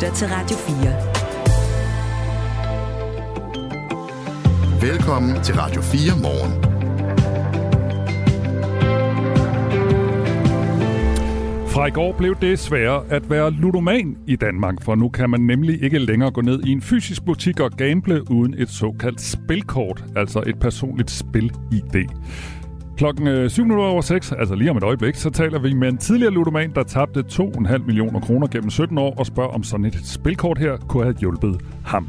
lytter til Radio 4. Velkommen til Radio 4 morgen. Fra i går blev det sværere at være ludoman i Danmark, for nu kan man nemlig ikke længere gå ned i en fysisk butik og gamble uden et såkaldt spilkort, altså et personligt spil-ID. Klokken øh, 7 minutter over 6, altså lige om et øjeblik, så taler vi med en tidligere ludoman, der tabte 2,5 millioner kroner gennem 17 år, og spørger om sådan et spilkort her kunne have hjulpet ham.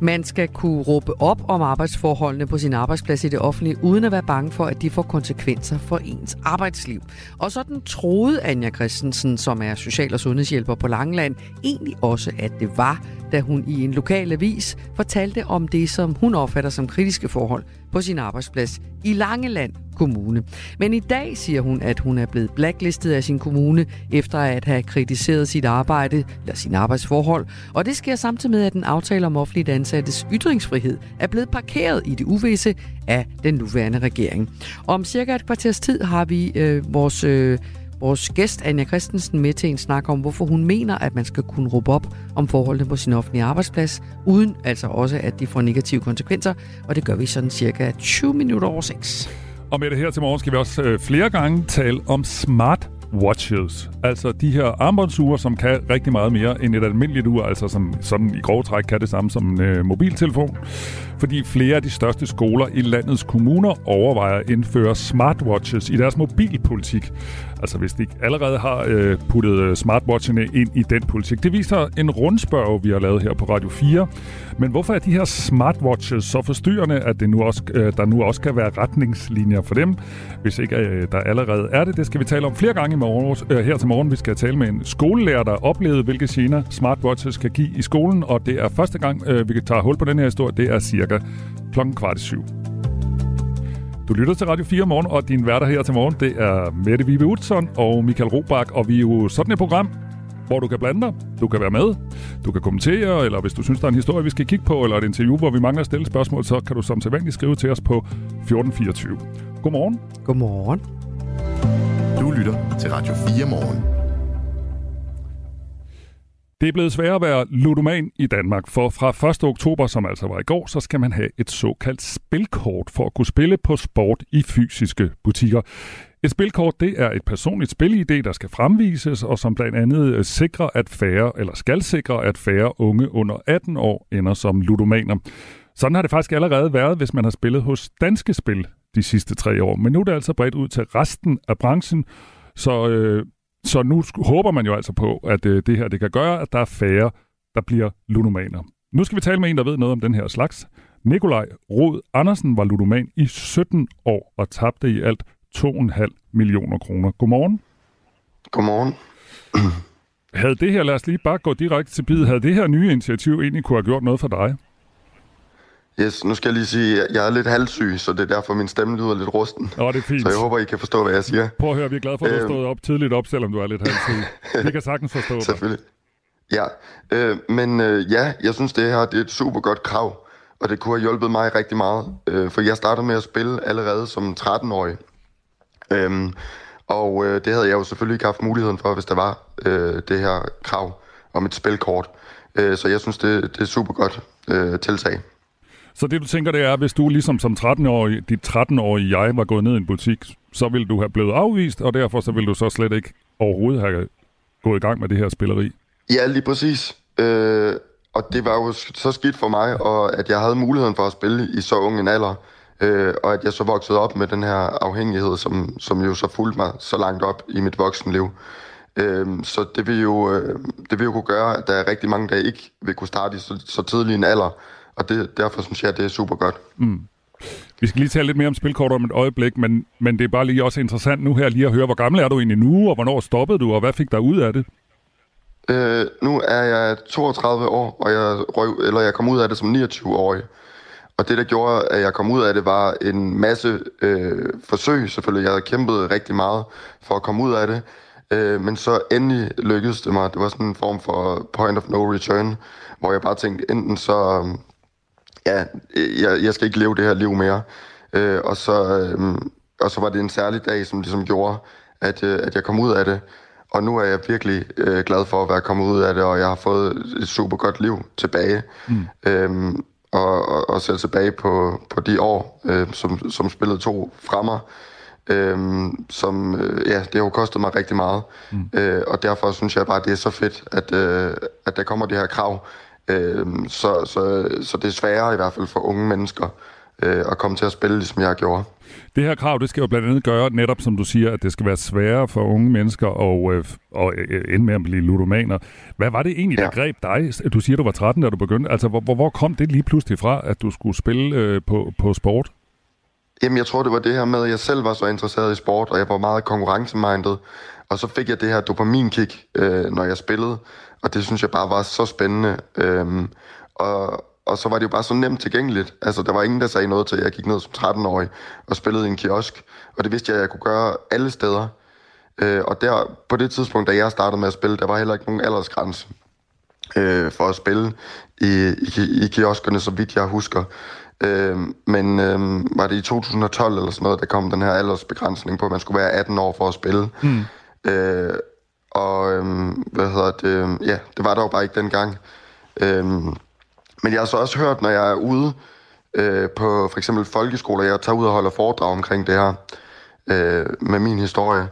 Man skal kunne råbe op om arbejdsforholdene på sin arbejdsplads i det offentlige, uden at være bange for, at de får konsekvenser for ens arbejdsliv. Og sådan troede Anja Christensen, som er social- og sundhedshjælper på Langeland, egentlig også, at det var, da hun i en lokal avis fortalte om det, som hun opfatter som kritiske forhold på sin arbejdsplads i Langeland Kommune. Men i dag siger hun, at hun er blevet blacklistet af sin kommune, efter at have kritiseret sit arbejde eller sin arbejdsforhold. Og det sker samtidig med, at den aftale om offentligt ansattes ytringsfrihed er blevet parkeret i det uvisse af den nuværende regering. Om cirka et kvarters tid har vi øh, vores øh, vores gæst Anja Christensen med til en snak om, hvorfor hun mener, at man skal kunne råbe op om forholdene på sin offentlige arbejdsplads, uden altså også, at de får negative konsekvenser. Og det gør vi sådan cirka 20 minutter over 6. Og med det her til morgen skal vi også øh, flere gange tale om smart watches. Altså de her armbåndsure, som kan rigtig meget mere end et almindeligt ur, altså som, sådan i grove træk kan det samme som en øh, mobiltelefon. Fordi flere af de største skoler i landets kommuner overvejer at indføre smartwatches i deres mobilpolitik. Altså hvis de allerede har øh, puttet øh, smartwatchene ind i den politik. Det viser en rundspørg, vi har lavet her på Radio 4. Men hvorfor er de her smartwatches så forstyrrende, at det nu også, øh, der nu også kan være retningslinjer for dem? Hvis ikke øh, der allerede er det, det skal vi tale om flere gange i morgen, øh, her til morgen. Vi skal tale med en skolelærer, der oplevede, hvilke gener smartwatches kan give i skolen. Og det er første gang, øh, vi kan tage hul på den her historie. Det er cirka klokken kvart i syv. Du lytter til Radio 4 morgen, og din værter her til morgen, det er Mette Vibe Utzon og Michael Robach, og vi er jo sådan et program, hvor du kan blande dig, du kan være med, du kan kommentere, eller hvis du synes, der er en historie, vi skal kigge på, eller et interview, hvor vi mangler at stille spørgsmål, så kan du som sædvanligt skrive til os på 1424. Godmorgen. Godmorgen. Du lytter til Radio 4 morgen. Det er blevet sværere at være ludoman i Danmark, for fra 1. oktober, som altså var i går, så skal man have et såkaldt spilkort for at kunne spille på sport i fysiske butikker. Et spilkort det er et personligt spilidé, der skal fremvises, og som blandt andet øh, sikrer, at færre, eller skal sikre, at færre unge under 18 år ender som ludomaner. Sådan har det faktisk allerede været, hvis man har spillet hos Danske Spil de sidste tre år. Men nu er det altså bredt ud til resten af branchen, så øh, så nu håber man jo altså på, at øh, det her det kan gøre, at der er færre, der bliver ludomaner. Nu skal vi tale med en, der ved noget om den her slags. Nikolaj Rod Andersen var ludoman i 17 år og tabte i alt 2,5 millioner kroner. Godmorgen. Godmorgen. Havde det her, lad os lige bare gå direkte til bid, havde det her nye initiativ egentlig kunne have gjort noget for dig? Yes, nu skal jeg lige sige, at jeg er lidt halvsyg, så det er derfor, min stemme lyder lidt rusten. Åh, det er fint. Så jeg håber, I kan forstå, hvad jeg siger. Prøv at høre, vi er glade for, at du har stået op tidligt op, selvom du er lidt halvsyg. Vi kan sagtens forstå dig. Selvfølgelig. Ja, øh, men øh, ja, jeg synes, det her det er et super godt krav, og det kunne have hjulpet mig rigtig meget. Øh, for jeg startede med at spille allerede som 13-årig. Øhm, og øh, det havde jeg jo selvfølgelig ikke haft muligheden for, hvis der var øh, det her krav om et spilkort. Øh, så jeg synes, det, det er super godt øh, tiltag. Så det du tænker, det er, hvis du ligesom som 13-årig, dit 13-årige jeg var gået ned i en butik, så ville du have blevet afvist, og derfor så ville du så slet ikke overhovedet have gået i gang med det her spilleri? Ja, lige præcis. Øh, og det var jo så skidt for mig, og at jeg havde muligheden for at spille i så ung en alder, øh, og at jeg så voksede op med den her afhængighed, som, som jo så fulgte mig så langt op i mit voksenliv. Øh, så det vil, jo, øh, det vil jo kunne gøre, at der er rigtig mange, der ikke vil kunne starte i så, så tidlig en alder, og det, derfor synes jeg, det er super godt. Mm. Vi skal lige tale lidt mere om spilkort om et øjeblik, men, men det er bare lige også interessant nu her lige at høre, hvor gammel er du egentlig nu, og hvornår stoppede du, og hvad fik der ud af det? Øh, nu er jeg 32 år, og jeg, røg, eller jeg kom ud af det som 29-årig. Og det, der gjorde, at jeg kom ud af det, var en masse øh, forsøg. Selvfølgelig, jeg havde kæmpet rigtig meget for at komme ud af det. Øh, men så endelig lykkedes det mig. Det var sådan en form for point of no return, hvor jeg bare tænkte, enten så ja, jeg, jeg skal ikke leve det her liv mere. Øh, og, så, øh, og så var det en særlig dag, som ligesom gjorde, at, øh, at jeg kom ud af det. og nu er jeg virkelig øh, glad for at være kommet ud af det, og jeg har fået et super godt liv tilbage. Mm. Øhm, og, og, og ser tilbage på, på de år, øh, som, som spillet to fremmer. Øhm, som, øh, ja, det har jo kostet mig rigtig meget. Mm. Øh, og derfor synes jeg bare, det er så fedt, at, øh, at der kommer det her krav. Øh, så, så, så det er sværere i hvert fald for unge mennesker øh, at komme til at spille, ligesom jeg gjorde. Det her krav, det skal jo blandt andet gøre, netop som du siger, at det skal være sværere for unge mennesker og, øh, og øh, ende med at blive ludomaner. Hvad var det egentlig, der ja. greb dig? Du siger, du var 13, da du begyndte. Altså, hvor, hvor kom det lige pludselig fra, at du skulle spille øh, på, på sport? Jamen, jeg tror, det var det her med, at jeg selv var så interesseret i sport, og jeg var meget konkurrencemindet. Og så fik jeg det her dopaminkick, øh, når jeg spillede. Og det synes jeg bare var så spændende. Øhm, og, og så var det jo bare så nemt tilgængeligt. Altså, der var ingen, der sagde noget til, at jeg gik ned som 13-årig og spillede i en kiosk. Og det vidste jeg, at jeg kunne gøre alle steder. Øh, og der, på det tidspunkt, da jeg startede med at spille, der var heller ikke nogen aldersgrænse øh, for at spille i, i, i kioskerne, så vidt jeg husker. Øh, men øh, var det i 2012 eller sådan noget, der kom den her aldersbegrænsning på, at man skulle være 18 år for at spille. Mm. Øh, og øh, hvad hedder det? Øhm, ja, det var der jo bare ikke dengang. Øh, men jeg har så også hørt, når jeg er ude øh, på for eksempel folkeskoler, jeg tager ud og holder foredrag omkring det her øh, med min historie,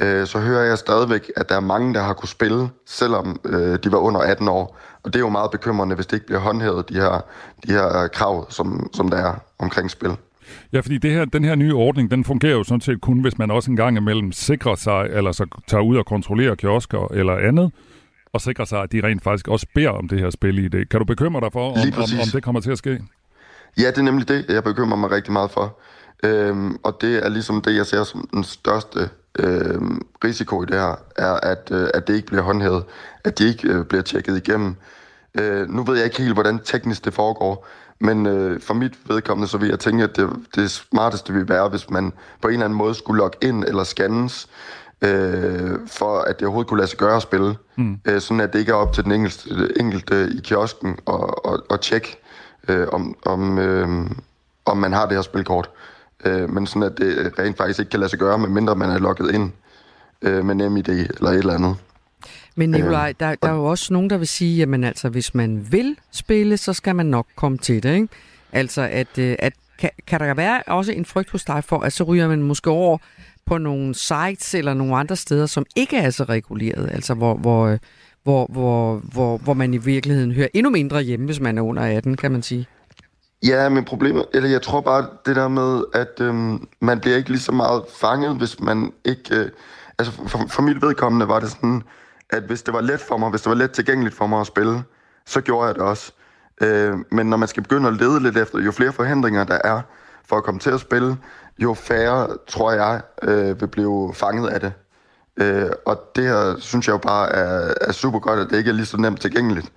øh, så hører jeg stadigvæk, at der er mange, der har kunne spille, selvom øh, de var under 18 år. Og det er jo meget bekymrende, hvis det ikke bliver håndhævet, de her, de her øh, krav, som, som der er omkring spil. Ja, fordi det her, den her nye ordning, den fungerer jo sådan set kun, hvis man også en gang imellem sikrer sig, eller så tager ud og kontrollerer kiosker eller andet, og sikre sig, at de rent faktisk også beder om det her spil i det. Kan du bekymre dig for, om, om, om det kommer til at ske? Ja, det er nemlig det, jeg bekymrer mig rigtig meget for. Øhm, og det er ligesom det, jeg ser som den største øhm, risiko i det her, er, at, øh, at det ikke bliver håndhævet, at de ikke øh, bliver tjekket igennem. Øh, nu ved jeg ikke helt, hvordan teknisk det foregår, men øh, for mit vedkommende, så vil jeg tænke, at det, det smarteste vil være, hvis man på en eller anden måde skulle logge ind eller scannes, øh, for at det overhovedet kunne lade sig gøre at spille. Mm. Øh, sådan at det ikke er op til den enkelte, enkelte i kiosken og, og, og tjekke, øh, om, om, øh, om man har det her spilkort. Øh, men sådan at det rent faktisk ikke kan lade sig gøre, medmindre man er logget ind øh, med NemID eller et eller andet. Men Nikolaj, der, der er jo også nogen, der vil sige, at altså, hvis man vil spille, så skal man nok komme til det. Ikke? Altså, at, øh, at kan, kan der være også en frygt hos dig for, at så ryger man måske over på nogle sites eller nogle andre steder, som ikke er så reguleret, altså hvor, hvor, hvor, hvor, hvor, hvor man i virkeligheden hører endnu mindre hjemme, hvis man er under 18, kan man sige. Ja, men problemet, eller jeg tror bare det der med, at øhm, man bliver ikke lige så meget fanget, hvis man ikke... Øh, altså for, for mit vedkommende var det sådan, at hvis det var let for mig, hvis det var let tilgængeligt for mig at spille, så gjorde jeg det også. Øh, men når man skal begynde at lede lidt efter, jo flere forhindringer der er for at komme til at spille, jo færre, tror jeg, øh, vil blive fanget af det. Øh, og det her synes jeg jo bare er, er super godt, at det ikke er lige så nemt tilgængeligt.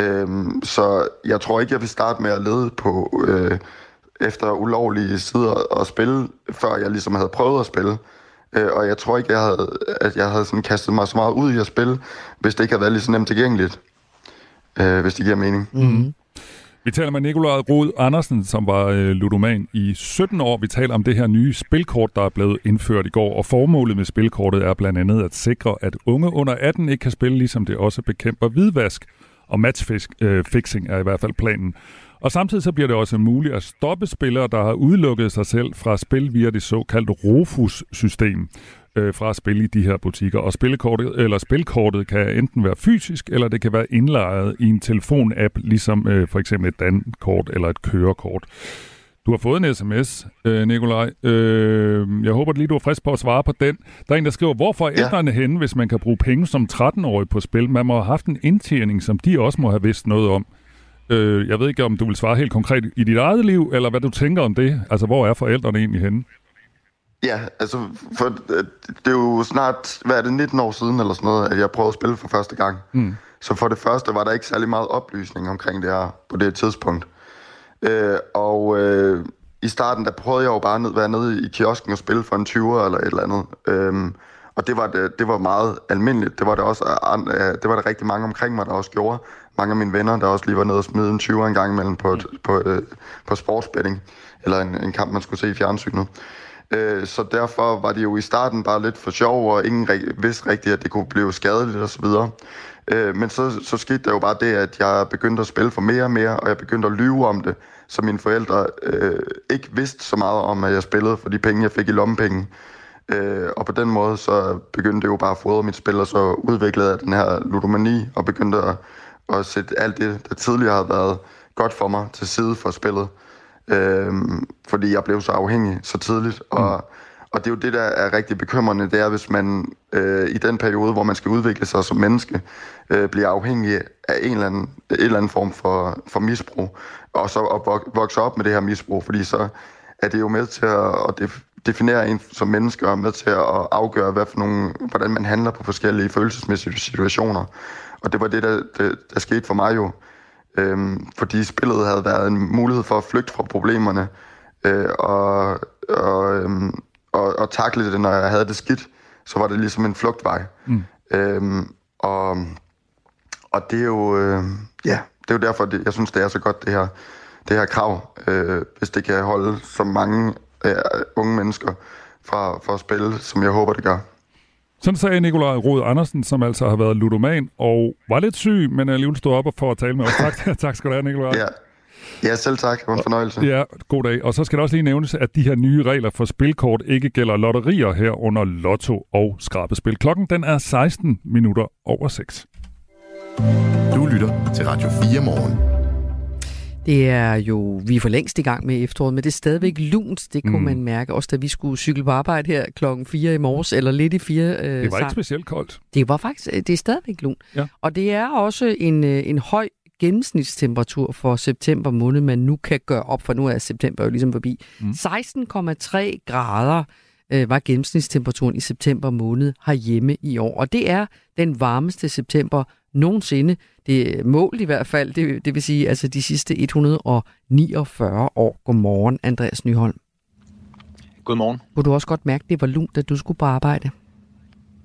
Øh, så jeg tror ikke, jeg vil starte med at lede på øh, efter ulovlige sider og spille, før jeg ligesom havde prøvet at spille. Øh, og jeg tror ikke, jeg havde, at jeg havde sådan kastet mig så meget ud i at spille, hvis det ikke havde været lige så nemt tilgængeligt. Øh, hvis det giver mening. Mm-hmm. Vi taler med Nikolaj Rod Andersen, som var øh, ludoman i 17 år. Vi taler om det her nye spilkort, der er blevet indført i går. Og formålet med spilkortet er blandt andet at sikre, at unge under 18 ikke kan spille, ligesom det også bekæmper hvidvask. Og matchfixing er i hvert fald planen. Og samtidig så bliver det også muligt at stoppe spillere, der har udelukket sig selv fra spil via det såkaldte ROFUS-system øh, fra at spille i de her butikker. Og spillekortet, eller spilkortet kan enten være fysisk, eller det kan være indlejret i en telefonapp, ligesom øh, for eksempel et dankort eller et kørekort. Du har fået en sms, øh, Nikolaj. Øh, jeg håber lige, du er frisk på at svare på den. Der er en, der skriver, hvorfor er ældrene ja. henne, hvis man kan bruge penge som 13-årig på spil? Man må have haft en indtjening, som de også må have vidst noget om. Øh, jeg ved ikke, om du vil svare helt konkret i dit eget liv, eller hvad du tænker om det. Altså, hvor er forældrene egentlig henne? Ja, altså, for øh, det er jo snart, hvad er det, 19 år siden eller sådan noget, at jeg prøvede at spille for første gang. Mm. Så for det første var der ikke særlig meget oplysning omkring det her på det tidspunkt. Øh, og øh, i starten, der prøvede jeg jo bare at være nede i kiosken og spille for en 20'er eller et eller andet. Øh, og det var, det, det var meget almindeligt. Det var det også det var der rigtig mange omkring mig, der også gjorde. Mange af mine venner, der også lige var nede og smide en 20'er en gang imellem på, på, på, på sportsbetting, eller en, en kamp, man skulle se i fjernsynet. Øh, så derfor var det jo i starten bare lidt for sjov, og ingen vidste rigtigt, at det kunne blive skadeligt og så videre. Øh, men så, så skete der jo bare det, at jeg begyndte at spille for mere og mere, og jeg begyndte at lyve om det, så mine forældre øh, ikke vidste så meget om, at jeg spillede for de penge, jeg fik i lommepenge. Øh, og på den måde, så begyndte det jo bare at fodre mit spil, og så udviklede jeg den her ludomani, og begyndte at, at sætte alt det, der tidligere havde været godt for mig, til side for spillet. Øh, fordi jeg blev så afhængig så tidligt, og, mm. og det er jo det, der er rigtig bekymrende, det er, hvis man øh, i den periode, hvor man skal udvikle sig som menneske, øh, bliver afhængig af en eller anden, en eller anden form for, for misbrug, og så at vokse op med det her misbrug, fordi så er det jo med til at, at definere en som menneske, og med til at afgøre, hvad for nogle, hvordan man handler på forskellige følelsesmæssige situationer. Og det var det, der, der, der skete for mig jo, øhm, fordi spillet havde været en mulighed for at flygte fra problemerne, øh, og, og, øhm, og, og takle det, når jeg havde det skidt, så var det ligesom en flugtvej. Mm. Øhm, og, og det er jo, øh, ja, det er jo derfor, det, jeg synes, det er så godt, det her, det her krav, øh, hvis det kan holde så mange øh, unge mennesker fra, fra at spille, som jeg håber, det gør. Sådan sagde Nikolaj Rod Andersen, som altså har været ludoman og var lidt syg, men alligevel stod op for at tale med os. Tak, tak skal du have, Nikolaj. Ja. Ja, selv tak. Det var en fornøjelse. Ja, god dag. Og så skal det også lige nævnes, at de her nye regler for spilkort ikke gælder lotterier her under lotto og skrabespil. Klokken den er 16 minutter over 6. Du lytter til Radio 4 morgen. Det er jo, vi er for længst i gang med efteråret, men det er stadigvæk lunt. Det kunne mm. man mærke, også da vi skulle cykle på arbejde her klokken 4 i morges, eller lidt i 4. Øh, det var ikke specielt koldt. Det var faktisk, det er stadigvæk lunt. Ja. Og det er også en, øh, en høj gennemsnitstemperatur for september måned, man nu kan gøre op, for nu er september jo ligesom forbi. Mm. 16,3 grader øh, var gennemsnitstemperaturen i september måned herhjemme i år. Og det er den varmeste september nogensinde. Det målt i hvert fald, det, det vil sige altså de sidste 149 år. Godmorgen, Andreas Nyholm. Godmorgen. Kunne du også godt mærke, det var lunt, at du skulle på arbejde?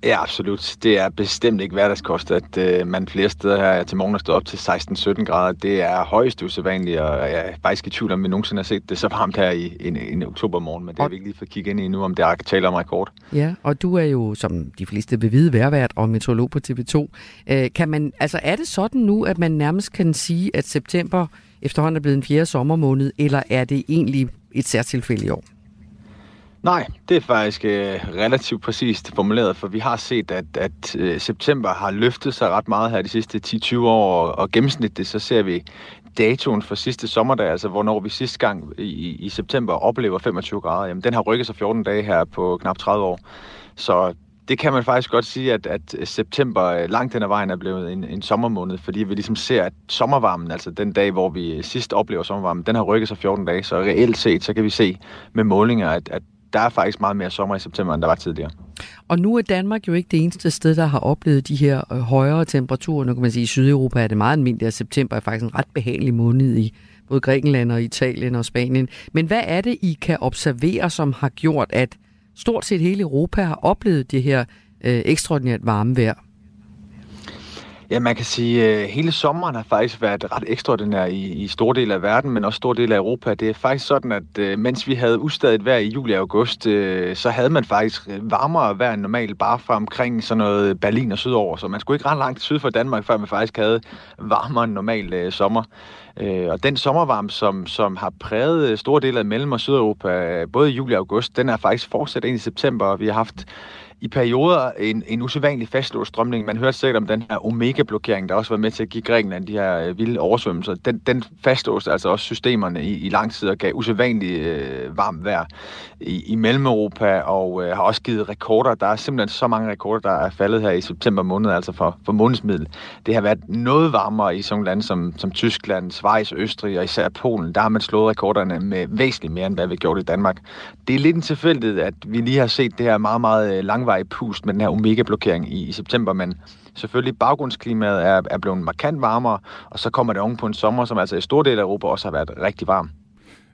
Ja, absolut. Det er bestemt ikke hverdagskost, at øh, man flere steder her til morgen er stået op til 16-17 grader. Det er højst usædvanligt, og jeg er faktisk i tvivl om, vi nogensinde har set det så varmt her i en, en oktobermorgen, men det er vi ikke lige for at kigge ind i nu, om det er tale om rekord. Ja, og du er jo, som de fleste vil vide, værvært og meteorolog på TV2. Øh, kan man, altså er det sådan nu, at man nærmest kan sige, at september efterhånden er blevet en fjerde sommermåned, eller er det egentlig et særtilfælde i år? Nej, det er faktisk øh, relativt præcist formuleret, for vi har set, at, at øh, september har løftet sig ret meget her de sidste 10-20 år, og, og gennemsnitligt så ser vi datoen for sidste sommerdag, altså hvornår vi sidste gang i, i september oplever 25 grader, jamen den har rykket sig 14 dage her på knap 30 år. Så det kan man faktisk godt sige, at, at september langt den ad vejen er blevet en, en sommermåned, fordi vi ligesom ser, at sommervarmen, altså den dag, hvor vi sidst oplever sommervarmen, den har rykket sig 14 dage, så reelt set, så kan vi se med målinger, at, at der er faktisk meget mere sommer i september, end der var tidligere. Og nu er Danmark jo ikke det eneste sted, der har oplevet de her øh, højere temperaturer. Nu kan man sige, at i Sydeuropa er det meget almindeligt, at september er faktisk en ret behagelig måned i både Grækenland og Italien og Spanien. Men hvad er det, I kan observere, som har gjort, at stort set hele Europa har oplevet det her øh, ekstraordinært varme vejr? Ja, man kan sige, at hele sommeren har faktisk været ret ekstraordinær i, i store dele af verden, men også store dele af Europa. Det er faktisk sådan, at øh, mens vi havde ustadigt vejr i juli og august, øh, så havde man faktisk varmere vejr end normalt, bare fra omkring sådan noget Berlin og sydover. Så man skulle ikke ret langt syd for Danmark, før man faktisk havde varmere end normalt sommer. Og den sommervarme, som, som har præget store dele af Mellem- og Sydeuropa, både i juli og august, den er faktisk fortsat ind i september. Vi har haft i perioder en, en usædvanlig fastlåst strømning. Man hørte sikkert om den her omega-blokering, der også var med til at give Grækenland de her øh, vilde oversvømmelser. Den, den fastlåste altså også systemerne i, i lang tid og gav usædvanlig øh, varmt vejr i, i Mellem-Europa og øh, har også givet rekorder. Der er simpelthen så mange rekorder, der er faldet her i september måned, altså for, for månedsmiddel. Det har været noget varmere i sådan lande som, som Tyskland, Schweiz, Østrig og især Polen. Der har man slået rekorderne med væsentligt mere, end hvad vi gjorde i Danmark. Det er lidt en tilfældighed, at vi lige har set det her meget, meget øh, langvarige var i pust med den her omega-blokering i, i september, men selvfølgelig baggrundsklimaet er, er blevet markant varmere, og så kommer det oven på en sommer, som altså i store dele af Europa også har været rigtig varm.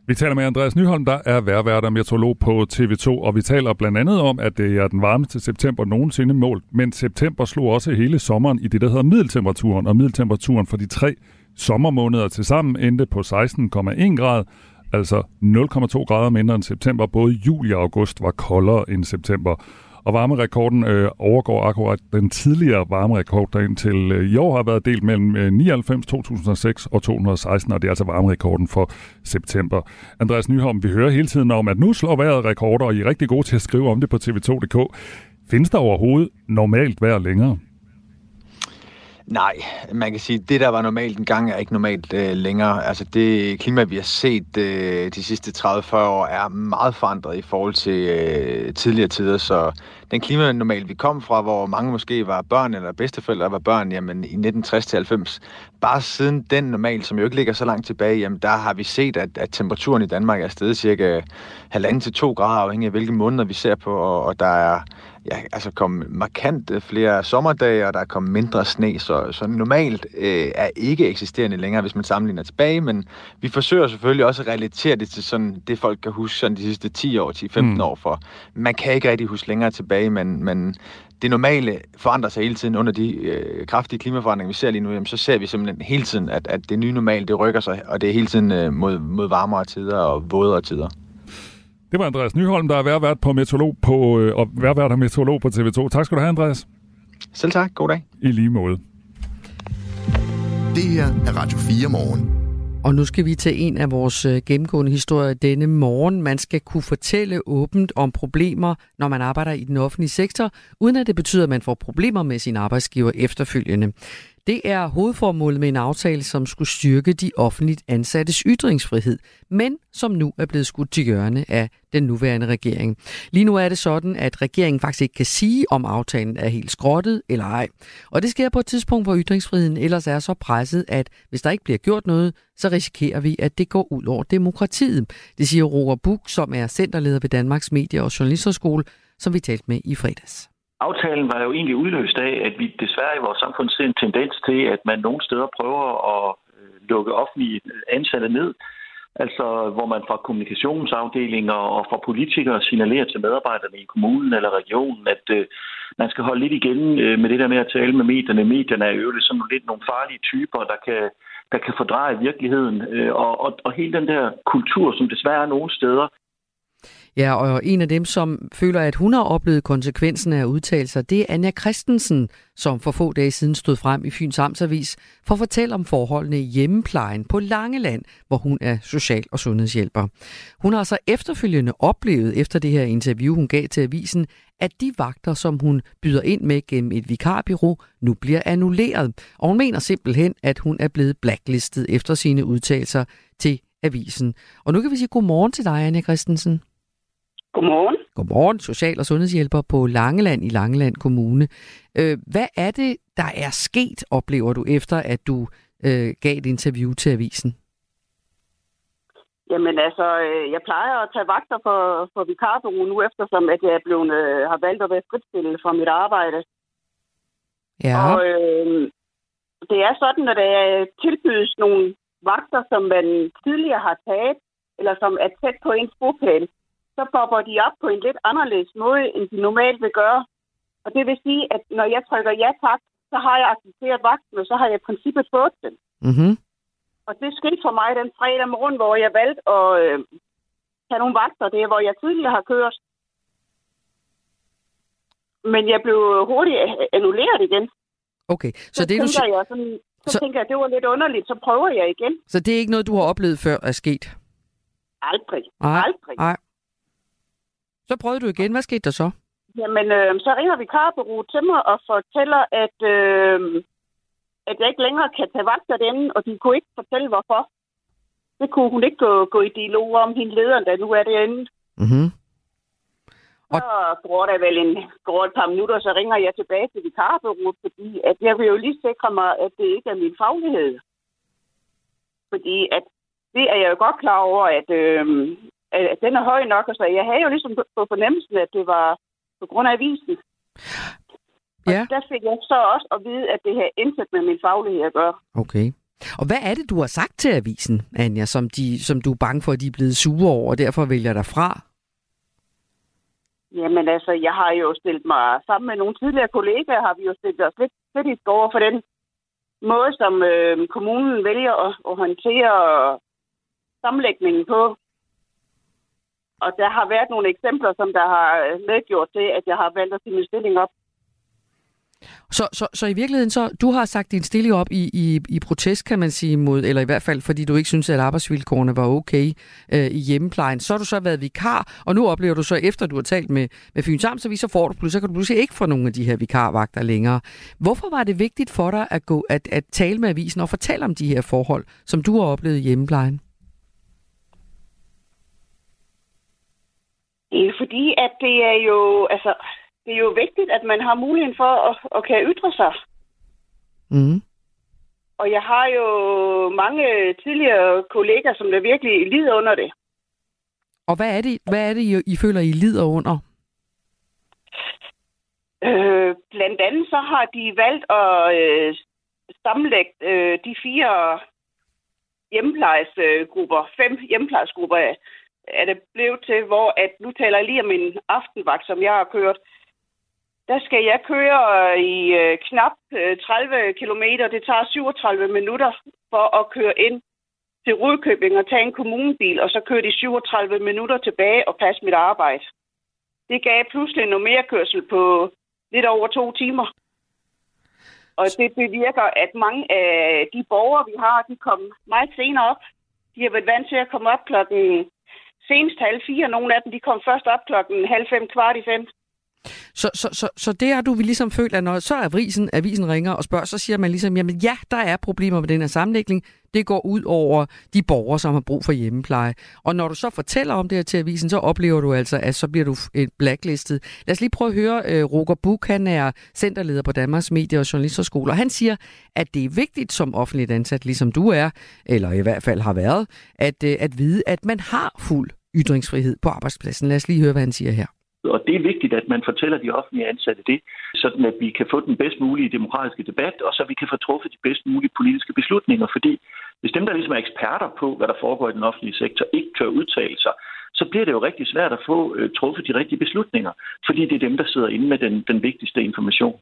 Vi taler med Andreas Nyholm, der er værvært og meteorolog på TV2, og vi taler blandt andet om, at det er den varmeste september nogensinde målt, men september slog også hele sommeren i det, der hedder middeltemperaturen, og middeltemperaturen for de tre sommermåneder til sammen endte på 16,1 grader, altså 0,2 grader mindre end september. Både juli og august var koldere end september. Og varmerekorden øh, overgår akkurat den tidligere varmerekord, der indtil øh, i år har været delt mellem øh, 99, 2006 og 2016, og det er altså varmerekorden for september. Andreas Nyholm, vi hører hele tiden om, at nu slår vejret rekorder, og I er rigtig gode til at skrive om det på tv2.dk. Findes der overhovedet normalt vejr længere? Nej, man kan sige, at det, der var normalt en gang, er ikke normalt øh, længere. Altså det klima, vi har set øh, de sidste 30-40 år, er meget forandret i forhold til øh, tidligere tider. Så den klima normalt, vi kom fra, hvor mange måske var børn eller bedsteforældre var børn, jamen i 1960-90, bare siden den normal, som jo ikke ligger så langt tilbage, jamen der har vi set, at, at temperaturen i Danmark er steget cirka halvanden til to grader, afhængig af hvilke måneder vi ser på, og, og der er ja, altså kom markant flere sommerdage, og der er kommet mindre sne, så, så normalt øh, er ikke eksisterende længere, hvis man sammenligner tilbage, men vi forsøger selvfølgelig også at relatere det til sådan, det folk kan huske sådan de sidste 10 år, 10-15 mm. år, for man kan ikke rigtig huske længere tilbage, men, men det normale forandrer sig hele tiden under de øh, kraftige klimaforandringer, vi ser lige nu, jamen, så ser vi simpelthen hele tiden, at, at det nye normale, det rykker sig, og det er hele tiden øh, mod, mod varmere tider og vådere tider. Det var Andreas Nyholm, der er værvært på Meteorolog på, øh, og værvært af Meteorolog på TV2. Tak skal du have, Andreas. Selv tak. God dag. I lige måde. Det her er Radio 4 morgen. Og nu skal vi til en af vores øh, gennemgående historier denne morgen. Man skal kunne fortælle åbent om problemer, når man arbejder i den offentlige sektor, uden at det betyder, at man får problemer med sin arbejdsgiver efterfølgende. Det er hovedformålet med en aftale, som skulle styrke de offentligt ansattes ytringsfrihed, men som nu er blevet skudt til hjørne af den nuværende regering. Lige nu er det sådan, at regeringen faktisk ikke kan sige, om aftalen er helt skrottet eller ej. Og det sker på et tidspunkt, hvor ytringsfriheden ellers er så presset, at hvis der ikke bliver gjort noget, så risikerer vi, at det går ud over demokratiet. Det siger Roger Buk, som er centerleder ved Danmarks Medie- og Journalisterskole, som vi talte med i fredags. Aftalen var jo egentlig udløst af, at vi desværre i vores samfund ser en tendens til, at man nogle steder prøver at øh, lukke offentlige øh, ansatte ned. Altså hvor man fra kommunikationsafdelinger og fra politikere signalerer til medarbejderne i kommunen eller regionen, at øh, man skal holde lidt igen øh, med det der med at tale med medierne. Medierne er jo sådan lidt nogle farlige typer, der kan, der kan fordreje virkeligheden. Øh, og, og, og hele den der kultur, som desværre er nogle steder, Ja, og en af dem, som føler, at hun har oplevet konsekvensen af udtalelser, det er Anja Christensen, som for få dage siden stod frem i Fyns Amtsavis for at fortælle om forholdene i hjemmeplejen på Langeland, hvor hun er social- og sundhedshjælper. Hun har så efterfølgende oplevet, efter det her interview, hun gav til avisen, at de vagter, som hun byder ind med gennem et vikarbyrå, nu bliver annulleret. Og hun mener simpelthen, at hun er blevet blacklistet efter sine udtalelser til avisen. Og nu kan vi sige godmorgen til dig, Anja Christensen. Godmorgen. Godmorgen, social- og sundhedshjælper på Langeland i Langeland Kommune. Øh, hvad er det, der er sket, oplever du, efter at du øh, gav et interview til avisen? Jamen altså, øh, jeg plejer at tage vagter for, for vikarbureau nu, eftersom at jeg er blevet, øh, har valgt at være fritstillet fra mit arbejde. Ja. Og øh, det er sådan, at der tilbydes nogle vagter, som man tidligere har taget, eller som er tæt på ens bopæl, så popper de op på en lidt anderledes måde, end de normalt vil gøre. Og det vil sige, at når jeg trykker ja tak, så har jeg accepteret vagten, og så har jeg i princippet fået den. Mm-hmm. Og det skete for mig den fredag morgen, hvor jeg valgte at øh, tage nogle vagter, det er, hvor jeg tidligere har kørt. Men jeg blev hurtigt annulleret igen. Okay, så, Så, det du tænker si- jeg sådan, så, Så- så tænker jeg, det var lidt underligt, så prøver jeg igen. så det er ikke noget, du har oplevet før er sket? Aldrig. Nej, Aldrig. nej. Så prøvede du igen. Hvad skete der så? Jamen, øh, så ringer vikarbureauet til mig og fortæller, at, øh, at jeg ikke længere kan tage vagter derinde, og de kunne ikke fortælle, hvorfor. Det kunne hun ikke gå, gå i dialog om, hende lederen, der nu er derinde. Mm-hmm. Og- Så går der vel en, går et par minutter, så ringer jeg tilbage til vikarbureauet, fordi at jeg vil jo lige sikre mig, at det ikke er min faglighed. Fordi at det er jeg jo godt klar over, at, øh, at den er høj nok, og så jeg havde jo ligesom på, fornemmelsen, at det var på grund af avisen. Og Ja. der fik jeg så også at vide, at det her intet med min faglighed at gøre. Okay. Og hvad er det, du har sagt til avisen, Anja, som, de, som du er bange for, at de er blevet sure over, og derfor vælger dig fra? Jamen altså, jeg har jo stillet mig sammen med nogle tidligere kollegaer, har vi jo stillet os lidt kritisk over for den måde, som øh, kommunen vælger at, at håndtere sammenlægningen på. Og der har været nogle eksempler, som der har øh, medgjort til, at jeg har valgt at sige min stilling op. Så, så, så i virkeligheden, så du har sagt din stilling op i, i, i protest, kan man sige, mod, eller i hvert fald, fordi du ikke synes, at arbejdsvilkårene var okay øh, i hjemmeplejen. Så har du så været vikar, og nu oplever du så, efter du har talt med, med Fyns Amtsavis, så får du så kan du pludselig ikke få nogen af de her vikarvagter længere. Hvorfor var det vigtigt for dig at, gå, at, at tale med avisen og fortælle om de her forhold, som du har oplevet i hjemmeplejen? Det er fordi, at det er jo, altså, det er jo vigtigt, at man har muligheden for at, at kan ytre sig. Mm. Og jeg har jo mange tidligere kolleger, som der virkelig lider under det. Og hvad er det, hvad er det I, I føler, I lider under? Øh, blandt andet så har de valgt at øh, sammenlægge øh, de fire hjemmeplejesgrupper, fem hjemmeplejesgrupper er det blevet til, hvor at nu taler jeg lige om en aftenvagt, som jeg har kørt, der skal jeg køre i øh, knap øh, 30 km. Det tager 37 minutter for at køre ind til Rudkøbing og tage en kommunebil, og så køre de 37 minutter tilbage og passe mit arbejde. Det gav pludselig noget mere kørsel på lidt over to timer. Og det bevirker, at mange af de borgere, vi har, de kom meget senere op. De har været vant til at komme op klokken senest halv fire. Nogle af dem, de kom først op klokken halv fem, kvart i fem. Så, så, så, så det har du vi ligesom følt, at når så er avisen, avisen ringer og spørger, så siger man ligesom, jamen ja, der er problemer med den her sammenlægning. Det går ud over de borgere, som har brug for hjemmepleje. Og når du så fortæller om det her til avisen, så oplever du altså, at så bliver du et blacklistet. Lad os lige prøve at høre, uh, Roger Buk, han er centerleder på Danmarks Medie- og Journalisterskole, og han siger, at det er vigtigt som offentligt ansat, ligesom du er, eller i hvert fald har været, at, uh, at vide, at man har fuld ytringsfrihed på arbejdspladsen. Lad os lige høre, hvad han siger her. Og det er vigtigt, at man fortæller de offentlige ansatte det, sådan at vi kan få den bedst mulige demokratiske debat, og så vi kan få truffet de bedst mulige politiske beslutninger. Fordi hvis dem, der ligesom er eksperter på, hvad der foregår i den offentlige sektor, ikke tør udtale sig, så bliver det jo rigtig svært at få øh, truffet de rigtige beslutninger, fordi det er dem, der sidder inde med den, den vigtigste information.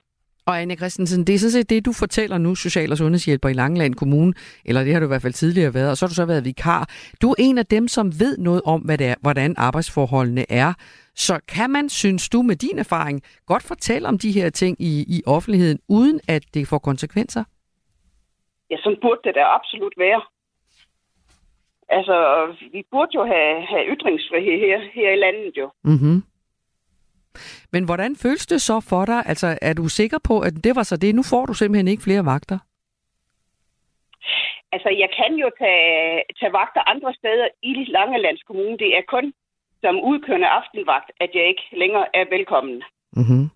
Og Anne Christensen, det er sådan set det, du fortæller nu, social- og sundhedshjælper i Langeland Kommune, eller det har du i hvert fald tidligere været, og så har du så været vikar. Du er en af dem, som ved noget om, hvad det er, hvordan arbejdsforholdene er. Så kan man, synes du med din erfaring, godt fortælle om de her ting i, i offentligheden, uden at det får konsekvenser? Ja, sådan burde det da absolut være. Altså, vi burde jo have, have ytringsfrihed her, her i landet jo. Mm-hmm. Men hvordan føles det så for dig? Altså, er du sikker på, at det var så det? Nu får du simpelthen ikke flere vagter. Altså, jeg kan jo tage, tage vagter andre steder i Langelands Kommune. Det er kun som udkørende aftenvagt, at jeg ikke længere er velkommen. Mm-hmm.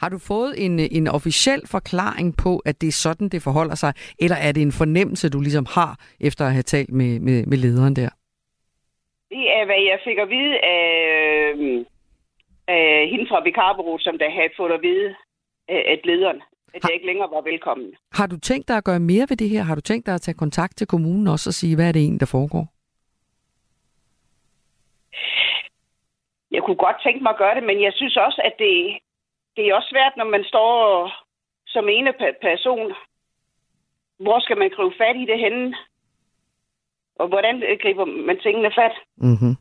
Har du fået en, en officiel forklaring på, at det er sådan, det forholder sig? Eller er det en fornemmelse, du ligesom har, efter at have talt med, med, med lederen der? Det er, hvad jeg fik at vide af, af hende fra Vikarbureauet, som der havde fået at vide at lederen, at jeg ikke længere var velkommen. Har du tænkt dig at gøre mere ved det her? Har du tænkt dig at tage kontakt til kommunen også og sige, hvad er det egentlig, der foregår? Jeg kunne godt tænke mig at gøre det, men jeg synes også, at det, det er også svært, når man står som ene person. Hvor skal man gribe fat i det henne? Og hvordan griber man tingene fat? Mm-hmm.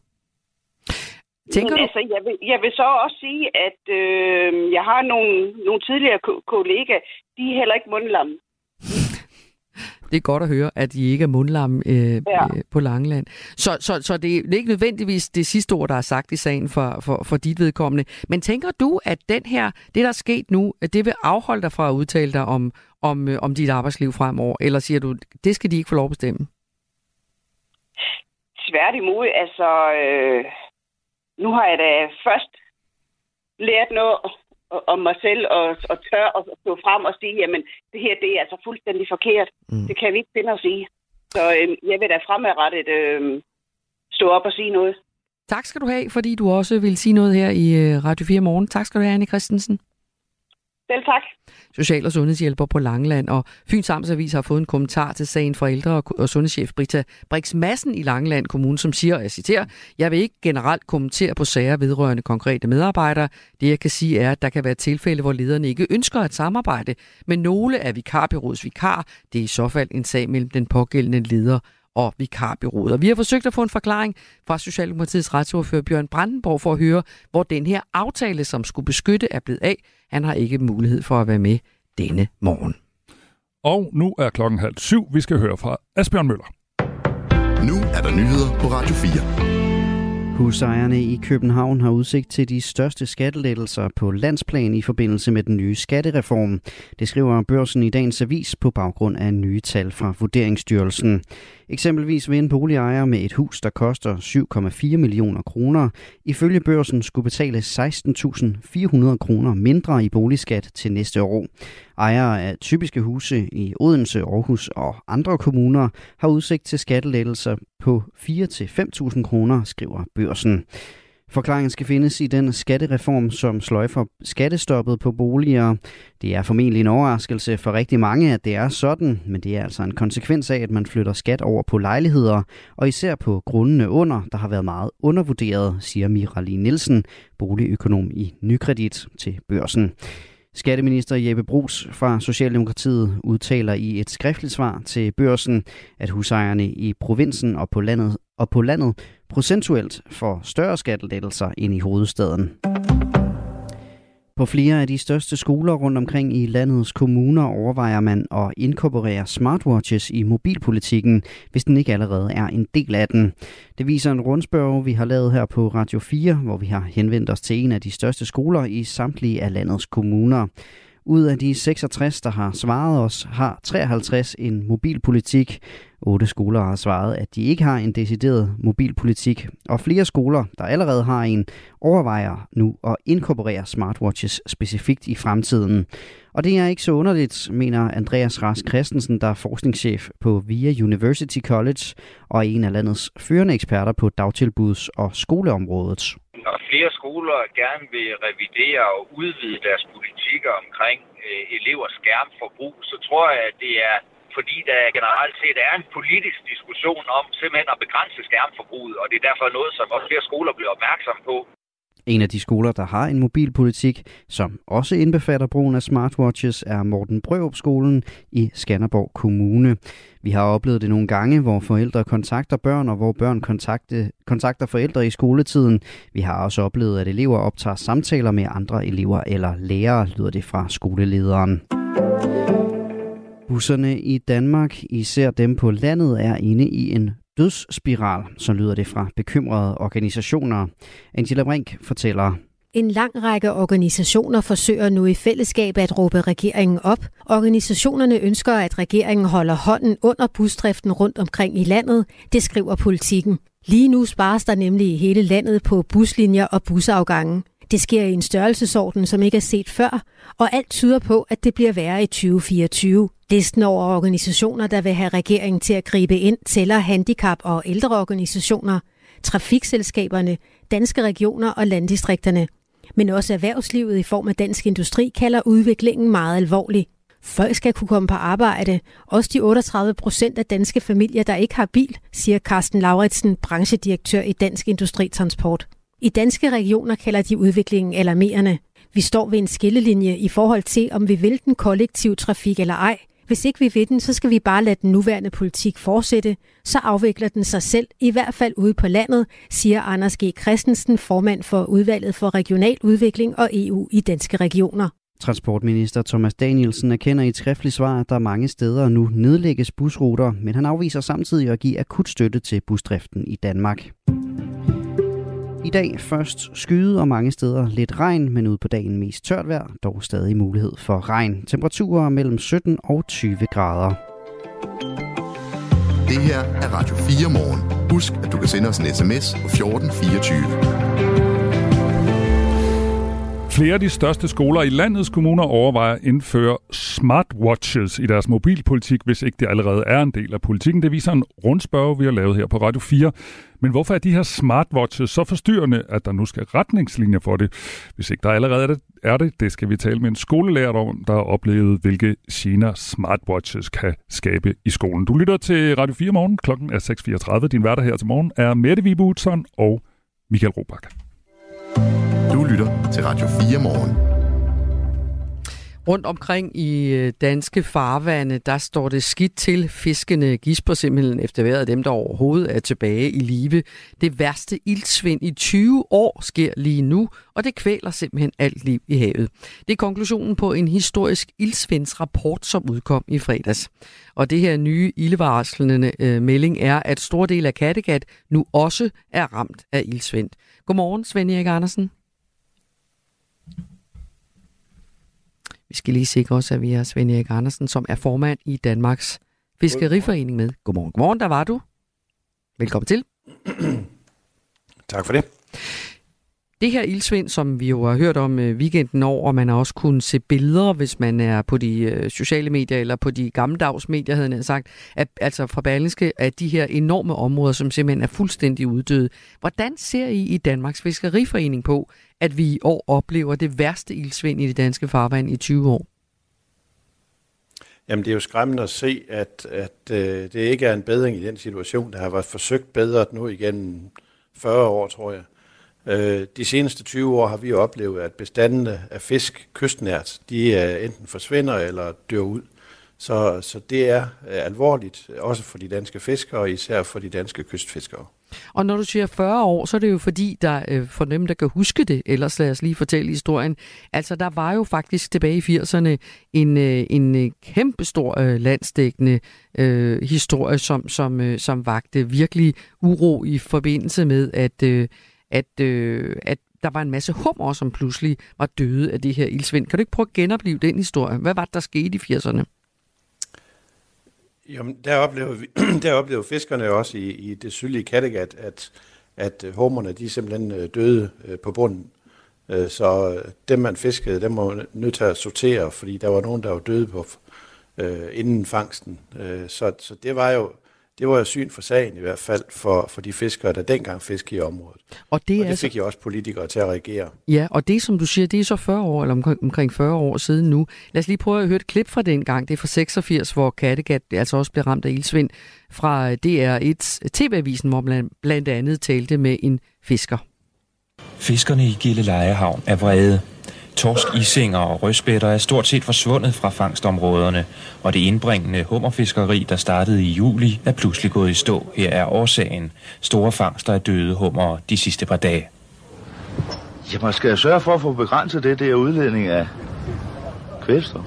Tænker Men, du? Altså, jeg, vil, jeg vil så også sige, at øh, jeg har nogle, nogle tidligere ko- kollegaer, de er heller ikke mundlamme. Det er godt at høre, at I ikke er mundlamme øh, ja. øh, på Langeland. Så, så, så det er ikke nødvendigvis det sidste ord, der er sagt i sagen for, for, for dit vedkommende. Men tænker du, at den her, det der er sket nu, at det vil afholde dig fra at udtale dig om, om, øh, om dit arbejdsliv fremover? Eller siger du, det skal de ikke få lov at bestemme? Tværtimod, altså... Øh, nu har jeg da først lært noget om mig selv og, og tør at stå frem og sige, jamen det her det er altså fuldstændig forkert. Mm. Det kan vi ikke finde os i. Så øh, jeg vil da fremadrettet øh, stå op og sige noget. Tak skal du have, fordi du også vil sige noget her i øh, Radio 4 Morgen. Tak skal du have, Anne Christensen. Selv tak. Social- og sundhedshjælper på Langeland, og Fyns Amtsavis har fået en kommentar til sagen fra ældre og sundhedschef Brita Brix Madsen i Langeland Kommune, som siger, og jeg citerer, jeg vil ikke generelt kommentere på sager vedrørende konkrete medarbejdere. Det jeg kan sige er, at der kan være tilfælde, hvor lederne ikke ønsker at samarbejde med nogle af vikarbyrådets vikar. Det er i så fald en sag mellem den pågældende leder og vikarbyrået. Og vi har forsøgt at få en forklaring fra Socialdemokratiets retsordfører Bjørn Brandenborg for at høre, hvor den her aftale, som skulle beskytte, er blevet af. Han har ikke mulighed for at være med denne morgen. Og nu er klokken halv syv. Vi skal høre fra Asbjørn Møller. Nu er der nyheder på Radio 4. Husejerne i København har udsigt til de største skattelettelser på landsplan i forbindelse med den nye skattereform. Det skriver børsen i dagens avis på baggrund af nye tal fra Vurderingsstyrelsen. Eksempelvis vil en boligejer med et hus, der koster 7,4 millioner kroner, ifølge børsen skulle betale 16.400 kroner mindre i boligskat til næste år. Ejere af typiske huse i Odense, Aarhus og andre kommuner har udsigt til skattelettelser på 4-5.000 kroner, skriver børsen. Forklaringen skal findes i den skattereform, som sløjfer skattestoppet på boliger. Det er formentlig en overraskelse for rigtig mange, at det er sådan, men det er altså en konsekvens af, at man flytter skat over på lejligheder, og især på grundene under, der har været meget undervurderet, siger Mirali Nielsen, boligøkonom i Nykredit til børsen. Skatteminister Jeppe Brugs fra Socialdemokratiet udtaler i et skriftligt svar til børsen, at husejerne i provinsen og på landet, og på landet procentuelt får større skattelettelser end i hovedstaden. På flere af de største skoler rundt omkring i landets kommuner overvejer man at inkorporere smartwatches i mobilpolitikken, hvis den ikke allerede er en del af den. Det viser en rundspørg, vi har lavet her på Radio 4, hvor vi har henvendt os til en af de største skoler i samtlige af landets kommuner. Ud af de 66, der har svaret os, har 53 en mobilpolitik. Otte skoler har svaret, at de ikke har en decideret mobilpolitik, og flere skoler, der allerede har en, overvejer nu at inkorporere smartwatches specifikt i fremtiden. Og det er ikke så underligt, mener Andreas Ras Christensen, der er forskningschef på VIA University College og en af landets førende eksperter på dagtilbuds- og skoleområdet. Når flere skoler gerne vil revidere og udvide deres politikker omkring øh, elevers skærmforbrug, så tror jeg, at det er fordi der generelt set er en politisk diskussion om simpelthen at begrænse skærmforbruget, og det er derfor noget, som også flere skoler bliver opmærksom på. En af de skoler, der har en mobilpolitik, som også indbefatter brugen af smartwatches, er Morten Brørup skolen i Skanderborg Kommune. Vi har oplevet det nogle gange, hvor forældre kontakter børn, og hvor børn kontakte, kontakter forældre i skoletiden. Vi har også oplevet, at elever optager samtaler med andre elever eller lærere, lyder det fra skolelederen. Busserne i Danmark, især dem på landet, er inde i en dødsspiral, så lyder det fra bekymrede organisationer. Angela Brink fortæller. En lang række organisationer forsøger nu i fællesskab at råbe regeringen op. Organisationerne ønsker, at regeringen holder hånden under busdriften rundt omkring i landet, det skriver politikken. Lige nu spares der nemlig i hele landet på buslinjer og busafgange. Det sker i en størrelsesorden, som ikke er set før, og alt tyder på, at det bliver værre i 2024. Listen over organisationer, der vil have regeringen til at gribe ind, tæller handicap- og ældreorganisationer, trafikselskaberne, danske regioner og landdistrikterne. Men også erhvervslivet i form af dansk industri kalder udviklingen meget alvorlig. Folk skal kunne komme på arbejde. Også de 38 procent af danske familier, der ikke har bil, siger Carsten Lauritsen, branchedirektør i Dansk Industri Transport. I danske regioner kalder de udviklingen alarmerende. Vi står ved en skillelinje i forhold til, om vi vil den kollektive trafik eller ej. Hvis ikke vi vil den, så skal vi bare lade den nuværende politik fortsætte. Så afvikler den sig selv, i hvert fald ude på landet, siger Anders G. Christensen, formand for udvalget for regional udvikling og EU i danske regioner. Transportminister Thomas Danielsen erkender i et skriftligt svar, at der mange steder nu nedlægges busruter, men han afviser samtidig at give akut støtte til busdriften i Danmark. I dag først skyde og mange steder lidt regn, men ud på dagen mest tørt vejr, dog stadig mulighed for regn. Temperaturer mellem 17 og 20 grader. Det her er Radio 4 morgen. Husk, at du kan sende os en sms på 1424. Flere af de største skoler i landets kommuner overvejer at indføre smartwatches i deres mobilpolitik, hvis ikke det allerede er en del af politikken. Det viser en rundspørg, vi har lavet her på Radio 4. Men hvorfor er de her smartwatches så forstyrrende, at der nu skal retningslinjer for det? Hvis ikke der allerede er det, er det, det skal vi tale med en skolelærer om, der har oplevet, hvilke gener smartwatches kan skabe i skolen. Du lytter til Radio 4 morgen. Klokken er 6.34. Din værter her til morgen er Mette Vibe og Michael Robach. Du lytter til Radio 4 morgen. Rundt omkring i øh, danske farvande, der står det skidt til. Fiskene gisper simpelthen efter vejret dem, der overhovedet er tilbage i live. Det værste ildsvind i 20 år sker lige nu, og det kvæler simpelthen alt liv i havet. Det er konklusionen på en historisk ildsvindsrapport, som udkom i fredags. Og det her nye ildvarslende øh, melding er, at stor del af Kattegat nu også er ramt af ildsvind. Godmorgen, Svend Erik Andersen. Vi skal lige sikre os, at vi har Svend Erik Andersen, som er formand i Danmarks Fiskeriforening med. Godmorgen. Godmorgen, der var du. Velkommen til. Tak for det. Det her ildsvind, som vi jo har hørt om øh, weekenden over, og man har også kunnet se billeder, hvis man er på de øh, sociale medier eller på de gammeldags medier, havde jeg sagt, at, altså fra Berlingske, at de her enorme områder, som simpelthen er fuldstændig uddøde. Hvordan ser I i Danmarks Fiskeriforening på, at vi i år oplever det værste ildsvind i det danske farvand i 20 år? Jamen det er jo skræmmende at se, at, at øh, det ikke er en bedring i den situation, der har været forsøgt bedret nu igen 40 år, tror jeg. Øh, de seneste 20 år har vi oplevet, at bestandene af fisk kystnært, de øh, enten forsvinder eller dør ud. Så, så det er øh, alvorligt, øh, også for de danske fiskere, og især for de danske kystfiskere. Og når du siger 40 år, så er det jo fordi, der øh, for dem, der kan huske det, ellers lad os lige fortælle historien. Altså, der var jo faktisk tilbage i 80'erne en, øh, en øh, kæmpestor øh, landsdækkende øh, historie, som, som, øh, som vagte virkelig uro i forbindelse med, at, øh, at, øh, at der var en masse hummer, som pludselig var døde af det her ildsvind. Kan du ikke prøve at genopleve den historie? Hvad var det, der skete i 80'erne? Jamen, der oplever, vi, der oplever fiskerne også i, i det sydlige Kattegat, at, at øh, homerne de simpelthen øh, døde øh, på bunden. Så dem, man fiskede, dem var nødt til at sortere, fordi der var nogen, der var døde på, øh, inden fangsten. så, så det var jo det var jo syn for sagen i hvert fald for, for de fiskere, der dengang fiskede i området. Og det, og det altså... fik jo også politikere til at reagere. Ja, og det som du siger, det er så 40 år, eller omkring, omkring 40 år siden nu. Lad os lige prøve at høre et klip fra den gang. Det er fra 86, hvor Kattegat altså også blev ramt af ildsvind fra DR1 TV-avisen, hvor man blandt andet talte med en fisker. Fiskerne i Gille Lejehavn er vrede. Torsk, isinger og rødspætter er stort set forsvundet fra fangstområderne, og det indbringende hummerfiskeri, der startede i juli, er pludselig gået i stå. Her er årsagen. Store fangster af døde hummer de sidste par dage. Jamen, skal jeg sørge for at få begrænset det der udledning af kvælstof?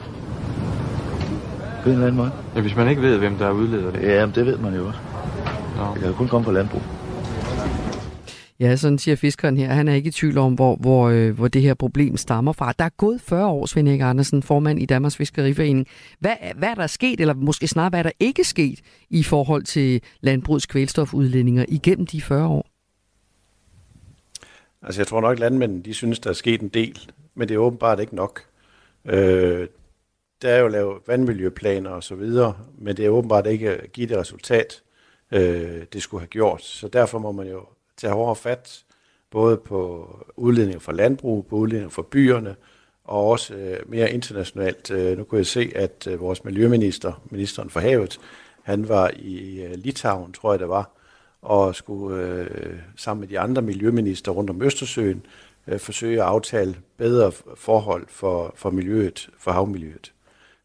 På en eller anden måde. Ja, hvis man ikke ved, hvem der udleder det. Ja, men det ved man jo også. Nå. Det kan jo kun komme fra landbrug. Ja, sådan siger fiskeren her. Han er ikke i tvivl om, hvor, hvor, øh, hvor det her problem stammer fra. Der er gået 40 år, Svend Erik Andersen, formand i Danmarks Fiskeriforening. Hvad, hvad er der sket, eller måske snart hvad er der ikke sket i forhold til landbrugets kvælstofudledninger igennem de 40 år? Altså jeg tror nok, at landmændene de synes, der er sket en del, men det er åbenbart ikke nok. Øh, der er jo lavet vandmiljøplaner og så videre, men det er åbenbart ikke givet det resultat, øh, det skulle have gjort. Så derfor må man jo tage hårdere fat, både på udledning fra landbrug, på udledning fra byerne, og også øh, mere internationalt. Øh, nu kunne jeg se, at øh, vores miljøminister, ministeren for havet, han var i øh, Litauen, tror jeg det var, og skulle øh, sammen med de andre miljøminister rundt om Østersøen øh, forsøge at aftale bedre forhold for, for miljøet, for havmiljøet.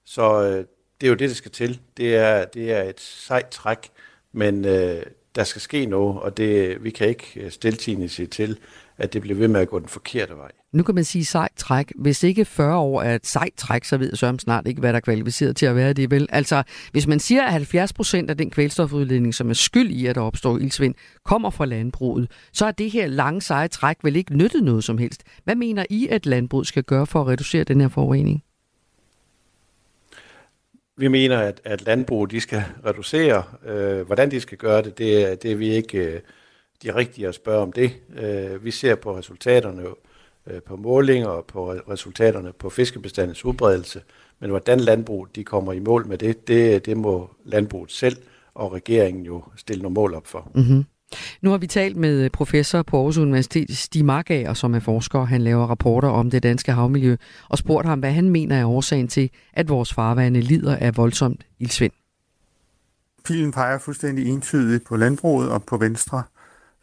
Så øh, det er jo det, der skal til. Det er, det er et sejt træk, men øh, der skal ske noget, og det, vi kan ikke øh, stiltigende se til, at det bliver ved med at gå den forkerte vej. Nu kan man sige sejt træk. Hvis ikke 40 år er et sejt træk, så ved Søren snart ikke, hvad der er kvalificeret til at være det. Vel? Altså, hvis man siger, at 70 procent af den kvælstofudledning, som er skyld i, at der opstår ildsvind, kommer fra landbruget, så er det her lange seje træk vel ikke nyttet noget som helst. Hvad mener I, at landbruget skal gøre for at reducere den her forurening? Vi mener, at, at landbrug de skal reducere. Øh, hvordan de skal gøre det, det, det er vi ikke øh, de rigtige at spørge om det. Øh, vi ser på resultaterne øh, på målinger og på resultaterne på fiskebestandens udbredelse. Men hvordan landbrug de kommer i mål med det, det, det må landbruget selv og regeringen jo stille nogle mål op for. Mm-hmm. Nu har vi talt med øh, professor på Aarhus Universitet, Stig Markager, som er forsker. Han laver rapporter om det danske havmiljø, og spurgt ham, hvad han mener er årsagen til, at vores farvande lider af voldsomt ildsvind. Pilen peger fuldstændig entydigt på landbruget og på Venstre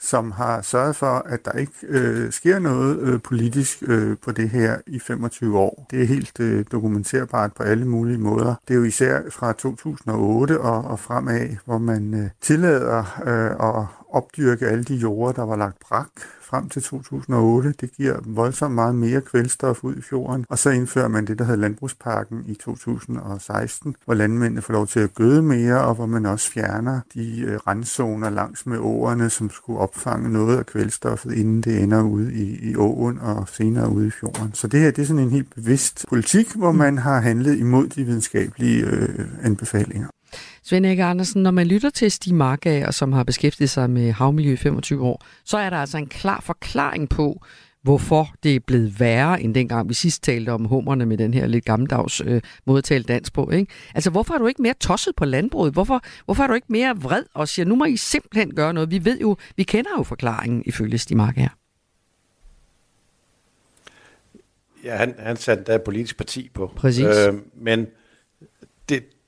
som har sørget for, at der ikke øh, sker noget øh, politisk øh, på det her i 25 år. Det er helt øh, dokumenterbart på alle mulige måder. Det er jo især fra 2008 og, og fremad, hvor man øh, tillader øh, at opdyrke alle de jorder, der var lagt brak frem til 2008. Det giver voldsomt meget mere kvælstof ud i fjorden. Og så indfører man det, der hedder Landbrugsparken i 2016, hvor landmændene får lov til at gøde mere, og hvor man også fjerner de øh, randzoner langs med åerne, som skulle opfange noget af kvælstoffet, inden det ender ude i, i åen og senere ude i fjorden. Så det her det er sådan en helt bevidst politik, hvor man har handlet imod de videnskabelige øh, anbefalinger. Svend Erik Andersen, når man lytter til Stig Markager, som har beskæftiget sig med havmiljø i 25 år, så er der altså en klar forklaring på, hvorfor det er blevet værre, end dengang vi sidst talte om hummerne med den her lidt gammeldags øh, måde at tale dansk på. Ikke? Altså, hvorfor er du ikke mere tosset på landbruget? Hvorfor, hvorfor er du ikke mere vred og siger, nu må I simpelthen gøre noget? Vi ved jo, vi kender jo forklaringen ifølge Stig Markager. Ja, han, han satte et politisk parti på. Præcis. Øh, men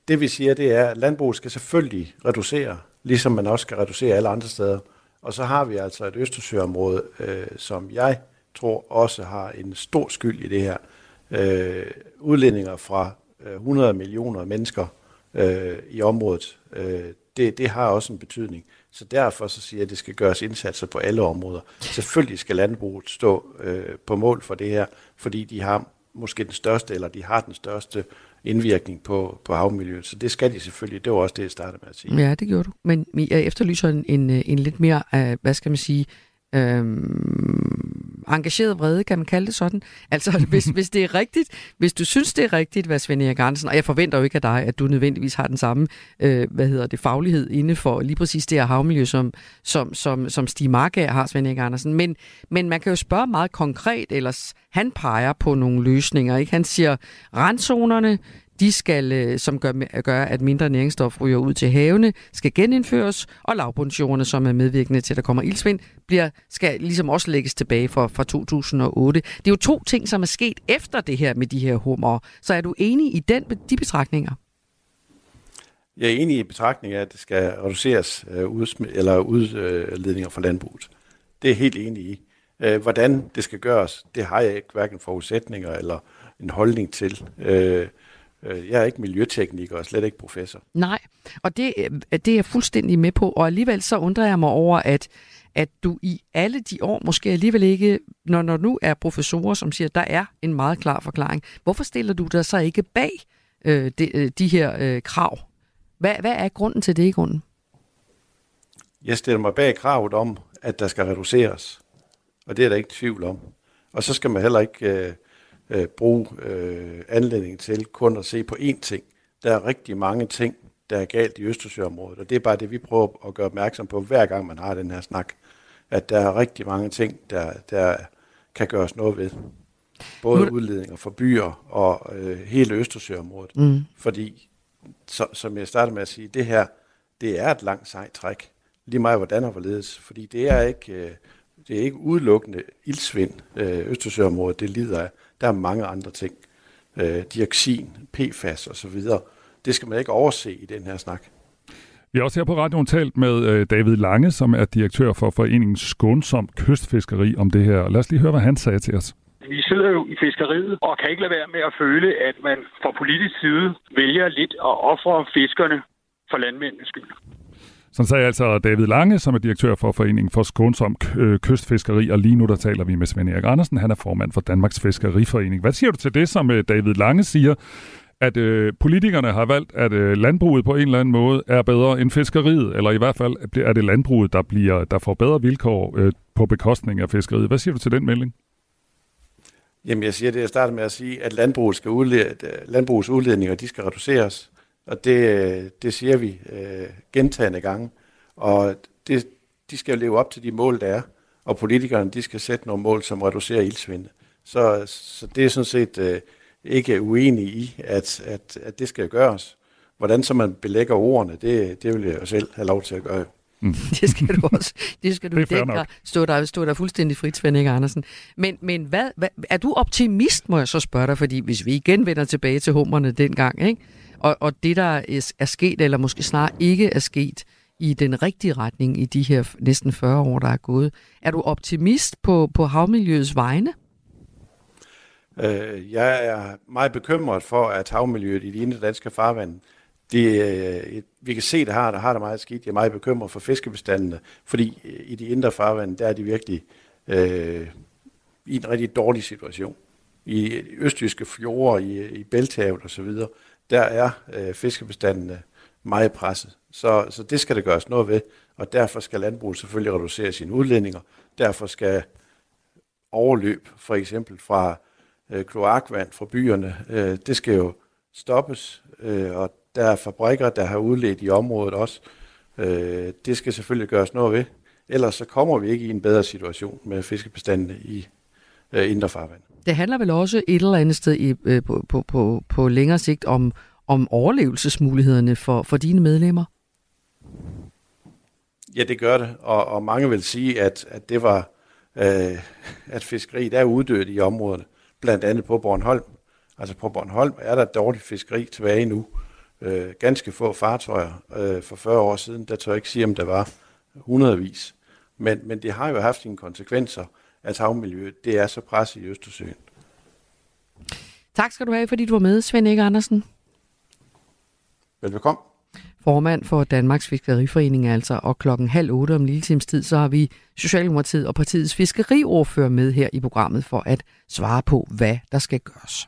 det, vi siger, det er, at landbruget skal selvfølgelig reducere, ligesom man også skal reducere alle andre steder. Og så har vi altså et Østersøområde, øh, som jeg tror også har en stor skyld i det her. Øh, udledninger fra øh, 100 millioner mennesker øh, i området, øh, det, det har også en betydning. Så derfor så siger jeg, at det skal gøres indsatser på alle områder. Selvfølgelig skal landbruget stå øh, på mål for det her, fordi de har måske den største, eller de har den største indvirkning på, på havmiljøet. Så det skal de selvfølgelig. Det var også det, jeg startede med at sige. Ja, det gjorde du. Men jeg efterlyser en, en, en lidt mere, øh, hvad skal man sige, øhm, engageret vrede, kan man kalde det sådan. Altså, hvis, hvis det er rigtigt, hvis du synes, det er rigtigt, hvad Svend Erik Andersen, og jeg forventer jo ikke af dig, at du nødvendigvis har den samme, øh, hvad hedder det, faglighed inde for lige præcis det her havmiljø, som, som, som, som Stig Markager har, Svend Erik Andersen. Men, men man kan jo spørge meget konkret, ellers han peger på nogle løsninger. Ikke? Han siger, randzonerne, de skal, øh, som gør, gør, at mindre næringsstof ryger ud til havene, skal genindføres, og lavbundsjordene, som er medvirkende til, at der kommer ildsvind, bliver, skal ligesom også lægges tilbage fra, fra 2008. Det er jo to ting, som er sket efter det her med de her hummer. Så er du enig i den, de betragtninger? Jeg er enig i betragtningen af, at det skal reduceres øh, udsm- eller udledninger fra landbruget. Det er helt enig i. Øh, hvordan det skal gøres, det har jeg ikke hverken forudsætninger eller en holdning til. Øh, jeg er ikke miljøtekniker og slet ikke professor. Nej, og det, øh, det er jeg fuldstændig med på. Og alligevel så undrer jeg mig over, at, at du i alle de år måske alligevel ikke, når, når nu er professorer, som siger, at der er en meget klar forklaring, hvorfor stiller du dig så ikke bag øh, de, øh, de her øh, krav? Hvad, hvad er grunden til det i grunden? Jeg stiller mig bag kravet om, at der skal reduceres. Og det er der ikke tvivl om. Og så skal man heller ikke... Øh, øh, bruge øh, anledning til kun at se på én ting. Der er rigtig mange ting, der er galt i Østersøområdet, og det er bare det, vi prøver at gøre opmærksom på, hver gang man har den her snak, at der er rigtig mange ting, der, der kan gøres noget ved. Både udledninger for byer og øh, hele Østersøområdet. Mm. Fordi, så, som jeg startede med at sige, det her, det er et langt sejt træk. Lige meget hvordan og hvorledes. Fordi det er ikke, øh, det er ikke udelukkende ildsvind, øh, Østersøområdet, det lider af. Der er mange andre ting. Øh, dioxin, PFAS osv. Det skal man ikke overse i den her snak. Vi har også her på radioen talt med øh, David Lange, som er direktør for foreningen Skånsom Kystfiskeri om det her. Lad os lige høre, hvad han sagde til os. Vi sidder jo i fiskeriet og kan ikke lade være med at føle, at man fra politisk side vælger lidt at ofre fiskerne for landmændenes skyld. Sådan sagde altså David Lange, som er direktør for Foreningen for Skånsom øh, Kystfiskeri, og lige nu der taler vi med Svend Erik Andersen, han er formand for Danmarks Fiskeriforening. Hvad siger du til det, som øh, David Lange siger, at øh, politikerne har valgt, at øh, landbruget på en eller anden måde er bedre end fiskeriet, eller i hvert fald er det landbruget, der, bliver, der får bedre vilkår øh, på bekostning af fiskeriet. Hvad siger du til den melding? Jamen, jeg siger det, jeg starter med at sige, at landbruget skal udlede, øh, landbrugets udledninger de skal reduceres. Og det, det siger vi øh, gentagende gange. Og det, de skal leve op til de mål, der er. Og politikerne, de skal sætte nogle mål, som reducerer ildsvinde. Så, så det er sådan set øh, ikke uenig i, at, at, at det skal gøres. Hvordan så man belægger ordene, det, det vil jeg selv have lov til at gøre. Mm. det skal du også. Det skal du det stå der, stå der fuldstændig frit, Svend Andersen. Men, men hvad, hvad, er du optimist, må jeg så spørge dig, fordi hvis vi igen vender tilbage til hummerne dengang, ikke? Og, og det, der er sket, eller måske snart ikke er sket i den rigtige retning i de her næsten 40 år, der er gået. Er du optimist på, på havmiljøets vegne? Øh, jeg er meget bekymret for, at havmiljøet i de indre danske farvand, det, øh, vi kan se, det har, der har det meget skidt. Jeg er meget bekymret for fiskebestandene, fordi øh, i de indre farvand, der er de virkelig øh, i en rigtig dårlig situation. I østjyske fjorde, i, i Bælthavet osv., der er øh, fiskebestandene meget presset. Så, så det skal der gøres noget ved, og derfor skal landbruget selvfølgelig reducere sine udledninger. Derfor skal overløb, for eksempel fra øh, kloakvand fra byerne, øh, det skal jo stoppes, øh, og der er fabrikker, der har udledt i området også. Øh, det skal selvfølgelig gøres noget ved. Ellers så kommer vi ikke i en bedre situation med fiskebestandene i øh, indre farvand. Det handler vel også et eller andet sted i, øh, på, på, på, på længere sigt om, om overlevelsesmulighederne for, for dine medlemmer? Ja, det gør det, og, og mange vil sige, at, at det var, øh, at fiskeriet er uddødt i området, blandt andet på Bornholm. Altså på Bornholm er der dårligt fiskeri tilbage nu. Øh, ganske få fartøjer øh, for 40 år siden, der tør jeg ikke sige, om der var hundredvis. Men, men det har jo haft sine konsekvenser, at havmiljøet det er så presset i Østersøen. Tak skal du have, fordi du var med, Svend Erik Andersen. Velbekomme. Formand for Danmarks Fiskeriforening altså, og klokken halv otte om lille times tid, så har vi Socialdemokratiet og partiets fiskeriordfører med her i programmet for at svare på, hvad der skal gøres.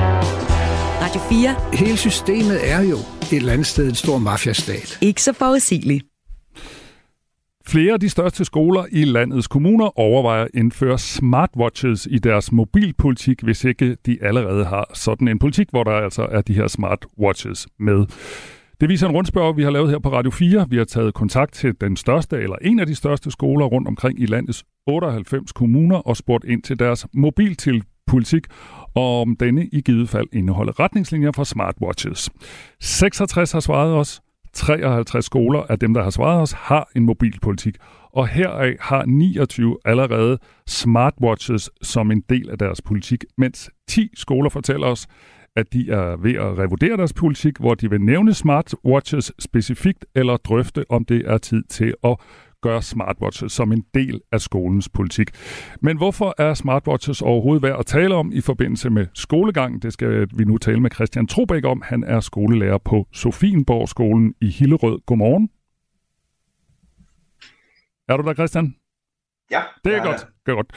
Radio 4. Hele systemet er jo et eller andet sted en stor mafiastat. Ikke så forudsigeligt. Flere af de største skoler i landets kommuner overvejer at indføre smartwatches i deres mobilpolitik, hvis ikke de allerede har sådan en politik, hvor der altså er de her smartwatches med. Det viser en rundspørg, vi har lavet her på Radio 4. Vi har taget kontakt til den største eller en af de største skoler rundt omkring i landets 98 kommuner og spurgt ind til deres mobilpolitik og om denne i givet fald indeholder retningslinjer for smartwatches. 66 har svaret os, 53 skoler af dem, der har svaret os, har en mobilpolitik, og heraf har 29 allerede smartwatches som en del af deres politik, mens 10 skoler fortæller os, at de er ved at revurdere deres politik, hvor de vil nævne smartwatches specifikt eller drøfte, om det er tid til at gøre smartwatches som en del af skolens politik. Men hvorfor er smartwatches overhovedet værd at tale om i forbindelse med skolegang? Det skal vi nu tale med Christian Trobæk om. Han er skolelærer på Sofienborg skolen i Hillerød. Godmorgen. Er du der, Christian? Ja. Det er ja, godt. Er godt.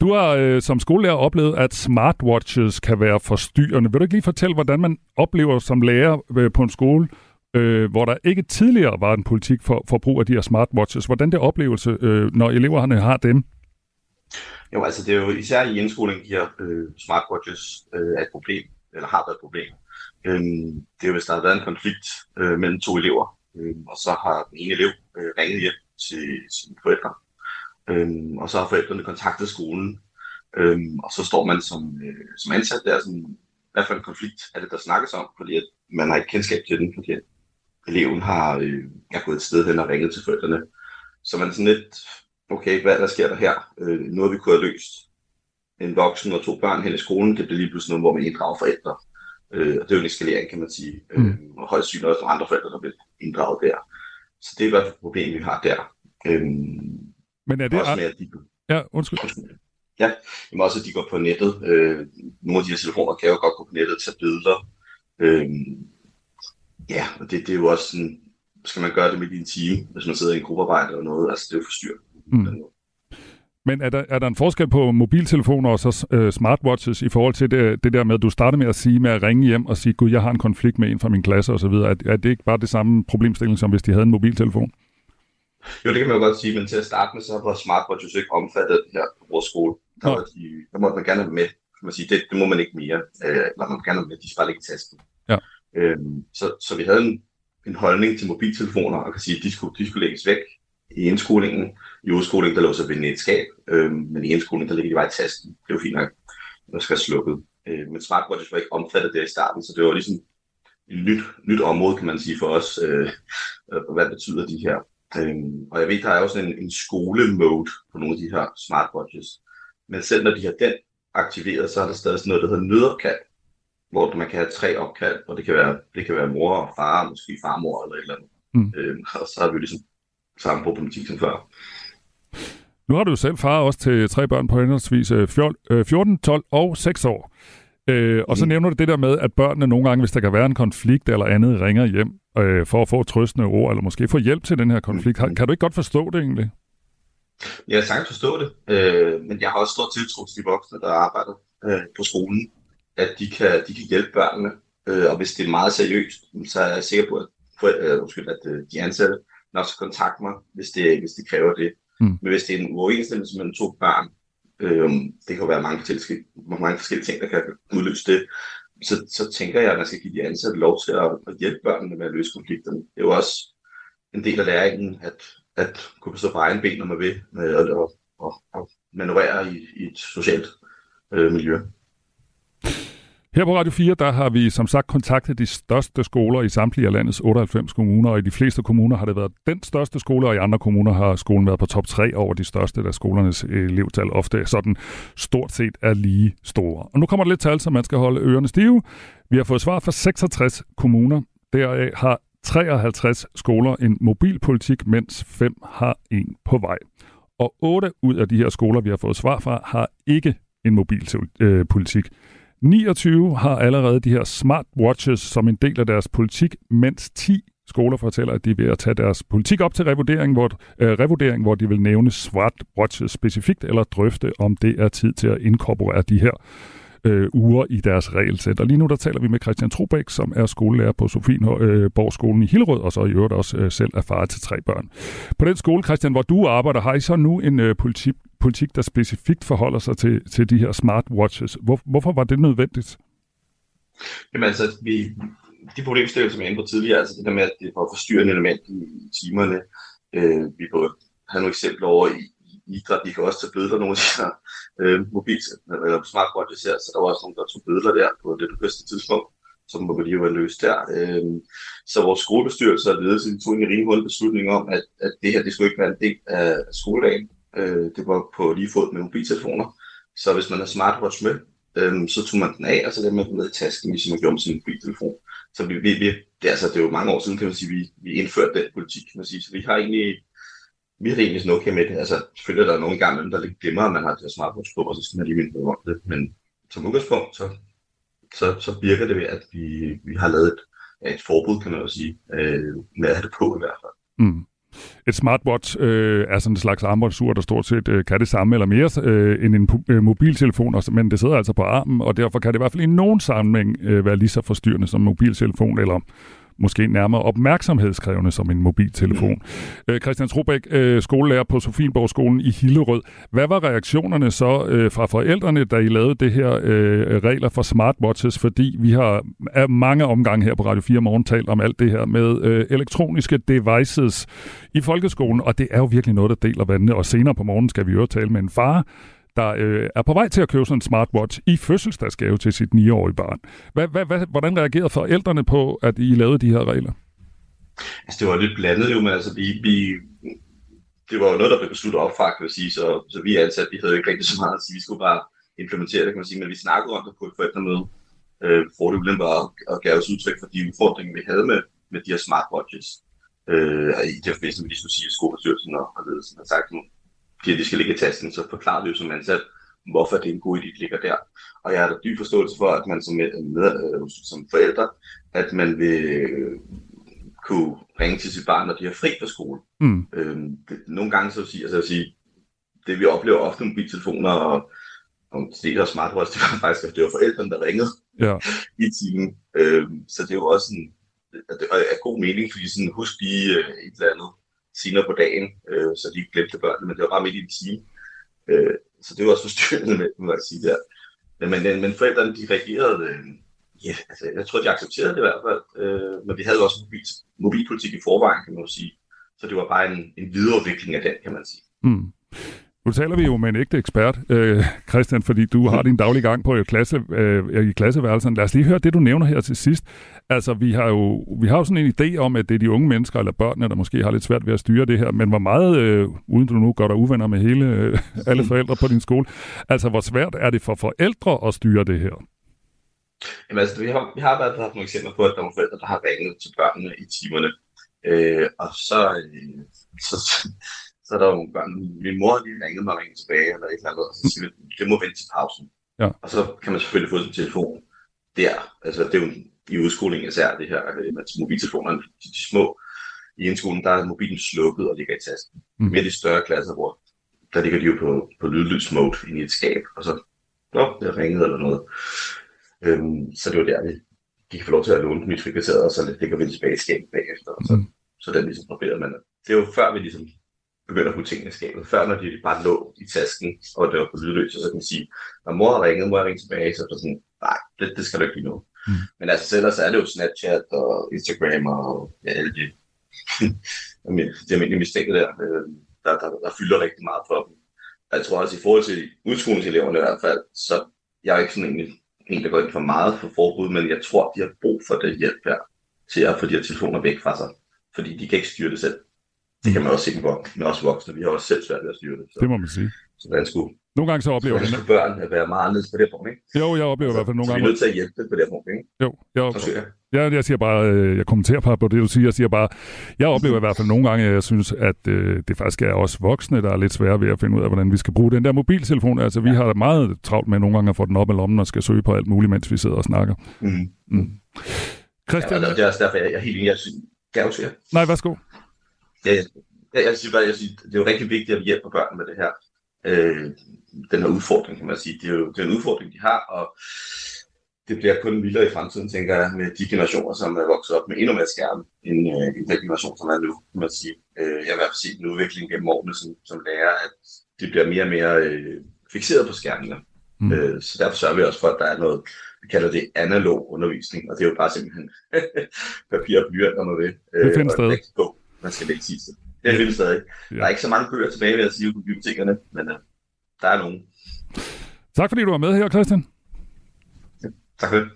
Du har øh, som skolelærer oplevet, at smartwatches kan være forstyrrende. Vil du ikke lige fortælle, hvordan man oplever som lærer øh, på en skole, øh, hvor der ikke tidligere var en politik for, for brug af de her smartwatches. Hvordan det oplevelse, øh, når eleverne har dem? Jo, altså det er jo især i indskolingen, de her øh, smartwatches øh, er et problem, eller har været et problem. Øh, det er jo, hvis der har været en konflikt øh, mellem to elever, øh, og så har den ene elev øh, ringet hjem til sine forældre, øh, og så har forældrene kontaktet skolen, øh, og så står man som, øh, som ansat der, sådan, hvad for en konflikt er det, der snakkes om, fordi at man har ikke kendskab til den, fordi eleven har øh, er gået et sted hen og ringet til forældrene. Så man er sådan lidt, okay, hvad der sker der her? Øh, noget vi kunne have løst. En voksen og to børn hen i skolen, det bliver lige pludselig noget, hvor man inddrager forældre. Øh, og det er jo en eskalering, kan man sige. Mm. Øh, og højst synligt også andre forældre, der bliver inddraget der. Så det er i hvert fald et problem, vi har der. Øh, Men er det... Også med, at de... Ja, undskyld. Ja, men også at de går på nettet. Øh, nogle af de her telefoner kan jo godt gå på nettet og tage billeder. Øh, Ja, og det, det er jo også sådan, skal man gøre det midt i en time, hvis man sidder i en gruppearbejde eller noget, altså det er jo forstyrret. Mm. Men er der, er der en forskel på mobiltelefoner og så uh, smartwatches i forhold til det, det der med, at du starter med at sige med at ringe hjem og sige, gud, jeg har en konflikt med en fra min klasse osv. Er, er det ikke bare det samme problemstilling, som hvis de havde en mobiltelefon? Jo, det kan man jo godt sige, men til at starte med, så var smartwatches ikke omfattet her på vores skole. Der, var de, der måtte man gerne have med. Man sige, det, det må man ikke mere. Øh, man må gerne have med, de skal bare ikke i tasken. Ja. Øhm, så, så vi havde en, en holdning til mobiltelefoner, og kan sige, at de skulle, de skulle lægges væk i indskolingen. I udskolingen, der lå så ved et skab, øhm, men i indskolingen, der ligger de bare i tasten. Det var fint nok, når skal slukket. Øh, men smartwatches var ikke omfattet der i starten, så det var ligesom et nyt, nyt område, kan man sige, for os, øh, øh hvad betyder de her. Øh, og jeg ved, der er også en, en skolemode på nogle af de her smartwatches. Men selv når de har den aktiveret, så er der stadig sådan noget, der hedder nødopkald, hvor man kan have tre opkald, og det kan være, det kan være mor og far, måske farmor eller et eller andet. Mm. Øhm, og så har vi jo ligesom samme problematik som før. Nu har du jo selv far også til tre børn på henholdsvis 14, 12 øh, og 6 år. Øh, og så mm. nævner du det der med, at børnene nogle gange, hvis der kan være en konflikt eller andet, ringer hjem øh, for at få trøstende ord, eller måske få hjælp til den her konflikt. Mm. Kan du ikke godt forstå det egentlig? Jeg kan sagtens forstå det, øh, men jeg har også stor tiltro til de voksne, der arbejder øh, på skolen, at de kan, de kan hjælpe børnene. Øh, og hvis det er meget seriøst, så er jeg sikker på, at, for, øh, undskyld, at øh, de ansatte nok skal kontakte mig, hvis det, hvis det kræver det. Mm. Men hvis det er en uoverensstemmelse mellem to børn, øh, det kan jo være mange forskellige, mange forskellige ting, der kan udløse det, så, så tænker jeg, at man skal give de ansatte lov til at, at hjælpe børnene med at løse konflikterne. Det er jo også en del af læringen, at, at kunne stå på egen ben, når man vil, at, at, at, at manøvrere i, i et socialt øh, miljø. Her på Radio 4, der har vi som sagt kontaktet de største skoler i samtlige af landets 98 kommuner, og i de fleste kommuner har det været den største skole, og i andre kommuner har skolen været på top 3 over de største, da skolernes elevtal ofte sådan stort set er lige store. Og nu kommer der lidt tal, så man skal holde ørerne stive. Vi har fået svar fra 66 kommuner. Deraf har 53 skoler en mobilpolitik, mens 5 har en på vej. Og 8 ud af de her skoler, vi har fået svar fra, har ikke en mobilpolitik. Øh, 29 har allerede de her smartwatches som en del af deres politik, mens 10 skoler fortæller, at de er ved at tage deres politik op til revurdering, hvor, øh, revurdering, hvor de vil nævne smartwatches specifikt, eller drøfte, om det er tid til at inkorporere de her øh, uger i deres regelsæt. Og lige nu der taler vi med Christian Trobæk, som er skolelærer på Sofienborg-skolen øh, i Hillerød, og så i øvrigt også øh, selv er far til tre børn. På den skole, Christian, hvor du arbejder, har I så nu en øh, politik, politik, der specifikt forholder sig til, til de her smartwatches. Hvor, hvorfor var det nødvendigt? Jamen altså, vi, de problemstillinger, som jeg inde på tidligere, altså det der med, at det var forstyrrende element i, i timerne. Øh, vi både have nogle eksempler over i, i idræt, de kan også tage bøder nogle af de her øh, mobil, eller smartwatches her, så der var også nogen, der tog billeder der på det bedste tidspunkt, som må lige være løst der. Øh, så vores skolebestyrelse og ledelse tog en rimelig beslutning om, at, at det her, det skulle ikke være en del af skoledagen. Øh, det var på lige fod med mobiltelefoner. Så hvis man har smartwatch med, øh, så tog man den af, og så lavede man den med i tasken, ligesom man gjorde med sin mobiltelefon. Så vi, vi, vi, det, altså, det er jo mange år siden, kan man sige, vi, vi indførte den politik, kan man sige. Så vi har egentlig vi har det egentlig sådan okay med det. Altså, selvfølgelig er der nogle gange, der lidt glemmer, at man har det her smartphone på, og så skal man lige minde om det. Men som udgangspunkt, så, så, så virker det ved, at vi, vi har lavet et, et forbud, kan man jo sige, øh, med at have det på i hvert fald. Mm. Et smartwatch øh, er sådan en slags armbåndsur, der stort set øh, kan det samme eller mere øh, end en øh, mobiltelefon, men det sidder altså på armen, og derfor kan det i hvert fald i nogen sammenhæng øh, være lige så forstyrrende som en mobiltelefon, eller måske nærmere opmærksomhedskrævende som en mobiltelefon. Øh, Christian Trobæk, øh, skolelærer på Sofienborgskolen i Hillerød. Hvad var reaktionerne så øh, fra forældrene, da I lavede det her øh, regler for smartwatches? Fordi vi har af mange omgange her på Radio 4 Morgen talt om alt det her med øh, elektroniske devices i folkeskolen, og det er jo virkelig noget, der deler vandene. Og senere på morgen skal vi jo tale med en far, der øh, er på vej til at købe sådan en smartwatch i fødselsdagsgave til sit 9-årige barn. Hvad, hvad, hvad, hvordan reagerede forældrene på, at I lavede de her regler? Altså, det var lidt blandet jo, men altså, vi, vi, det var jo noget, der blev besluttet op fra, kan sige, så, så vi ansatte, vi havde ikke rigtig så meget at sige, vi skulle bare implementere det, kan man sige, men vi snakkede om det på et forældremøde, øh, hvor det blev bare at gav os udtryk for de udfordringer, vi havde med, med de her smartwatches. Øh, i det forbindelse med, de skulle sige, skolebestyrelsen og, og ledelsen har sagt, nu fordi de skal ligge i tasken, så forklarer vi jo som ansat, hvorfor det er en god idé, at de ligger der. Og jeg har da dyb forståelse for, at man som, med, øh, som forældre, at man vil øh, kunne ringe til sit barn, når de er fri fra skole. Mm. Øhm, det, nogle gange så vil sige, altså, jeg sige, det vi oplever ofte med mobiltelefoner og, og det og smartwatch, det var faktisk, at det var forældrene, der ringede ja. i timen. Øhm, så det er jo også en, at det er god mening, fordi sådan, husk lige øh, et eller andet senere på dagen, øh, så de glemte børnene, men det var bare midt i en time. Øh, så det var også forstyrrende med, må jeg sige der. Men, men, men forældrene, de reagerede øh, ja, altså, jeg tror, de accepterede det i hvert fald. Øh, men vi havde jo også mobil, mobilpolitik i forvejen, kan man jo sige. Så det var bare en, en videreudvikling af den, kan man sige. Mm. Nu taler vi jo med en ægte ekspert, øh, Christian, fordi du har din daglige gang på øh, klasse, øh, i klasseværelsen. Lad os lige høre det, du nævner her til sidst. Altså, vi har jo vi har jo sådan en idé om, at det er de unge mennesker eller børnene, der måske har lidt svært ved at styre det her, men hvor meget, øh, uden du nu gør dig uvenner med hele, øh, alle forældre på din skole, altså hvor svært er det for forældre at styre det her? Jamen altså, vi har, vi har været haft nogle eksempler på, at der er forældre, der har ringet til børnene i timerne, øh, og så, øh, så, så er der jo nogle min mor har lige ringet mig og ringet tilbage, eller et eller andet, og så siger vi, det må vente til pausen. Ja. Og så kan man selvfølgelig få sin telefon der. Altså, det er jo i udskolingen især det her øh, med mobiltelefonerne, de, de små. I indskolen, der er mobilen slukket og ligger i tasken. Mm. Mere de større klasser, hvor der ligger de jo på, på lydløs mode inde i et skab, og så, nå, det ringet eller noget. Øhm, så det var der, vi, de kan få lov til at låne dem i frikvarteret, og så lægger vi tilbage i skabet bagefter. Og så, mm. så den ligesom barberer man. Det er jo før vi ligesom begynder at putte tingene i skabet. Før når de bare lå i tasken, og det var på lydløs, så kan man sige, når mor har ringet, må jeg ringe tilbage, så er det sådan, nej, det, det skal du ikke lige nu. Mm. Men altså selv så er det jo Snapchat og Instagram og ja, alle de, de almindelige mistænker der, øh, der, der, der, fylder rigtig meget for dem. Og jeg tror også i forhold til udskolingseleverne i hvert fald, så jeg er ikke sådan egentlig en, der går ind for meget for forbud, men jeg tror, de har brug for det hjælp her til at få de her telefoner væk fra sig. Fordi de kan ikke styre det selv. Det kan man også se med os voksne. Vi har også selv svært ved at styre det. Så. Det må man sige. Så hvordan skulle, nogle gange så oplever jeg det. børn at være meget anderledes på det punkt, ikke? Jo, jeg oplever altså, i hvert fald nogle så gange. vi er nødt til at hjælpe på det punkt, ikke? Jo, jeg, oplever, jeg, jeg siger bare, øh, jeg kommenterer bare på det, du siger. Jeg siger bare, jeg oplever i hvert fald nogle gange, at jeg synes, at øh, det faktisk er os voksne, der er lidt svære ved at finde ud af, hvordan vi skal bruge den der mobiltelefon. Altså, vi har meget travlt med nogle gange at få den op i lommen og skal søge på alt muligt, mens vi sidder og snakker. Mm. Mm. Christian? Ja, det er også derfor, jeg er helt enig. Jeg kan jeg Nej, værsgo. Ja, jeg, jeg, jeg siger bare, jeg siger, det er jo rigtig vigtigt, at vi hjælper børn med det her. Øh, den her udfordring, kan man sige. Det er jo det er en udfordring, de har, og det bliver kun vildere i fremtiden, tænker jeg, med de generationer, som er vokset op med endnu mere skærm, end, øh, end den generation, som er nu, kan man sige. Øh, jeg har i hvert fald set en udvikling gennem årene som, som lærer, at de bliver mere og mere øh, fixeret på skærmene. Mm. Øh, så derfor sørger vi også for, at der er noget, vi kalder det analog undervisning, og det er jo bare simpelthen papir og blyant, når man vil. Øh, det findes stadig. Man skal lægge sidste. Det findes stadig. Ja. Der er ikke så mange bøger tilbage, ved at sige, på bibliotekerne, men uh, der er nogen. Tak fordi du var med her, Christian. Ja, tak for det.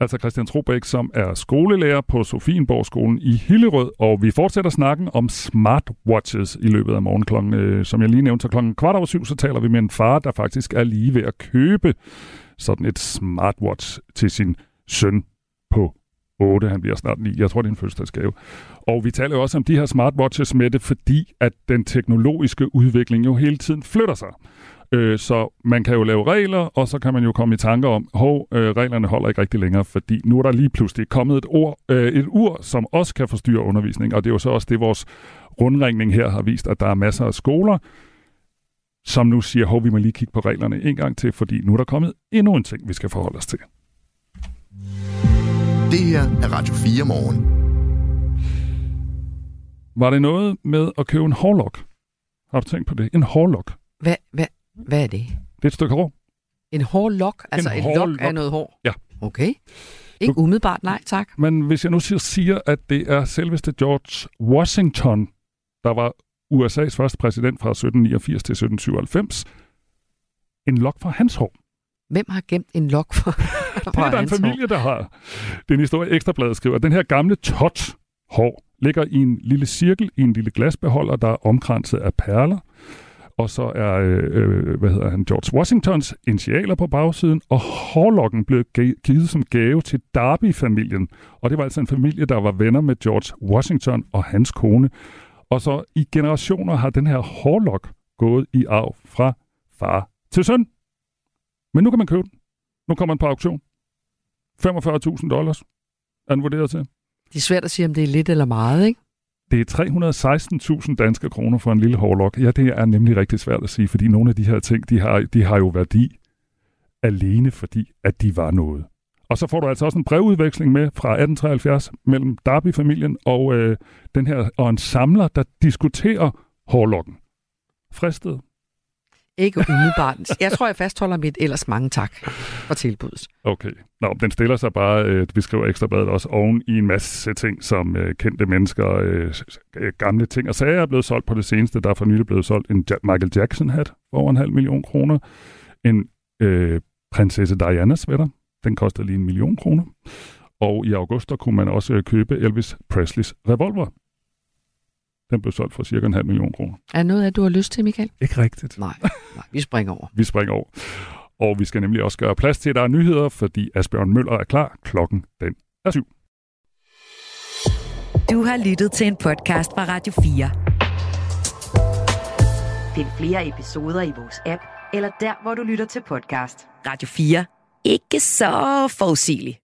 Altså Christian Trobæk, som er skolelærer på Sofienborgskolen i Hillerød, og vi fortsætter snakken om smartwatches i løbet af morgen klokken, øh, som jeg lige nævnte, så klokken kvart over syv, så taler vi med en far, der faktisk er lige ved at købe sådan et smartwatch til sin søn på 8, han bliver snart 9. Jeg tror, det er en fødselsdagsgave. Og vi taler jo også om de her smartwatches med det, fordi at den teknologiske udvikling jo hele tiden flytter sig. Øh, så man kan jo lave regler, og så kan man jo komme i tanker om, hov, øh, reglerne holder ikke rigtig længere, fordi nu er der lige pludselig kommet et, ord, øh, et ur, som også kan forstyrre undervisning, og det er jo så også det, vores rundringning her har vist, at der er masser af skoler, som nu siger, hov, vi må lige kigge på reglerne en gang til, fordi nu er der kommet endnu en ting, vi skal forholde os til. Det her er Radio 4 morgen. Var det noget med at købe en hårlok? Har du tænkt på det? En hårlok. Hvad, hvad, hvad er det? Det er et stykke hår. En hårlok? Altså en et lok af noget hår? Ja. Okay. Ikke du, umiddelbart, nej tak. Men hvis jeg nu siger, at det er selveste George Washington, der var USA's første præsident fra 1789 til 1797, en lok fra hans hår. Hvem har gemt en lok for Det er der en familie, der har. Det er en historie, Ekstrabladet skriver. Den her gamle tot hår ligger i en lille cirkel i en lille glasbeholder, der er omkranset af perler. Og så er, øh, øh hvad hedder han, George Washingtons initialer på bagsiden, og hårlokken blev givet som gave til Darby-familien. Og det var altså en familie, der var venner med George Washington og hans kone. Og så i generationer har den her hårlok gået i arv fra far til søn. Men nu kan man købe den. Nu kommer den på auktion. 45.000 dollars er den vurderet til. Det er svært at sige, om det er lidt eller meget, ikke? Det er 316.000 danske kroner for en lille hårlok. Ja, det er nemlig rigtig svært at sige, fordi nogle af de her ting, de har, de har jo værdi alene fordi, at de var noget. Og så får du altså også en brevudveksling med fra 1873 mellem Darby-familien og øh, den her og en samler, der diskuterer hårlokken. Fristet ikke umiddelbart. Jeg tror, jeg fastholder mit ellers mange tak for tilbuddet. Okay. Nå, den stiller sig bare, øh, vi skriver Ekstrabladet også, oven i en masse ting, som øh, kendte mennesker, øh, gamle ting og sager er blevet solgt på det seneste. Der er for nylig blevet solgt en ja- Michael Jackson-hat for over en halv million kroner. En øh, prinsesse Diana sweater, den koster lige en million kroner. Og i august, der kunne man også øh, købe Elvis Presleys revolver. Den blev solgt for cirka en halv million kroner. Er noget af, du har lyst til, Michael? Ikke rigtigt. Nej, nej vi springer over. Vi springer over. Og vi skal nemlig også gøre plads til, at der er nyheder, fordi Asbjørn Møller er klar. Klokken den er syv. Du har lyttet til en podcast fra Radio 4. Find flere episoder i vores app, eller der, hvor du lytter til podcast. Radio 4. Ikke så forudsigeligt.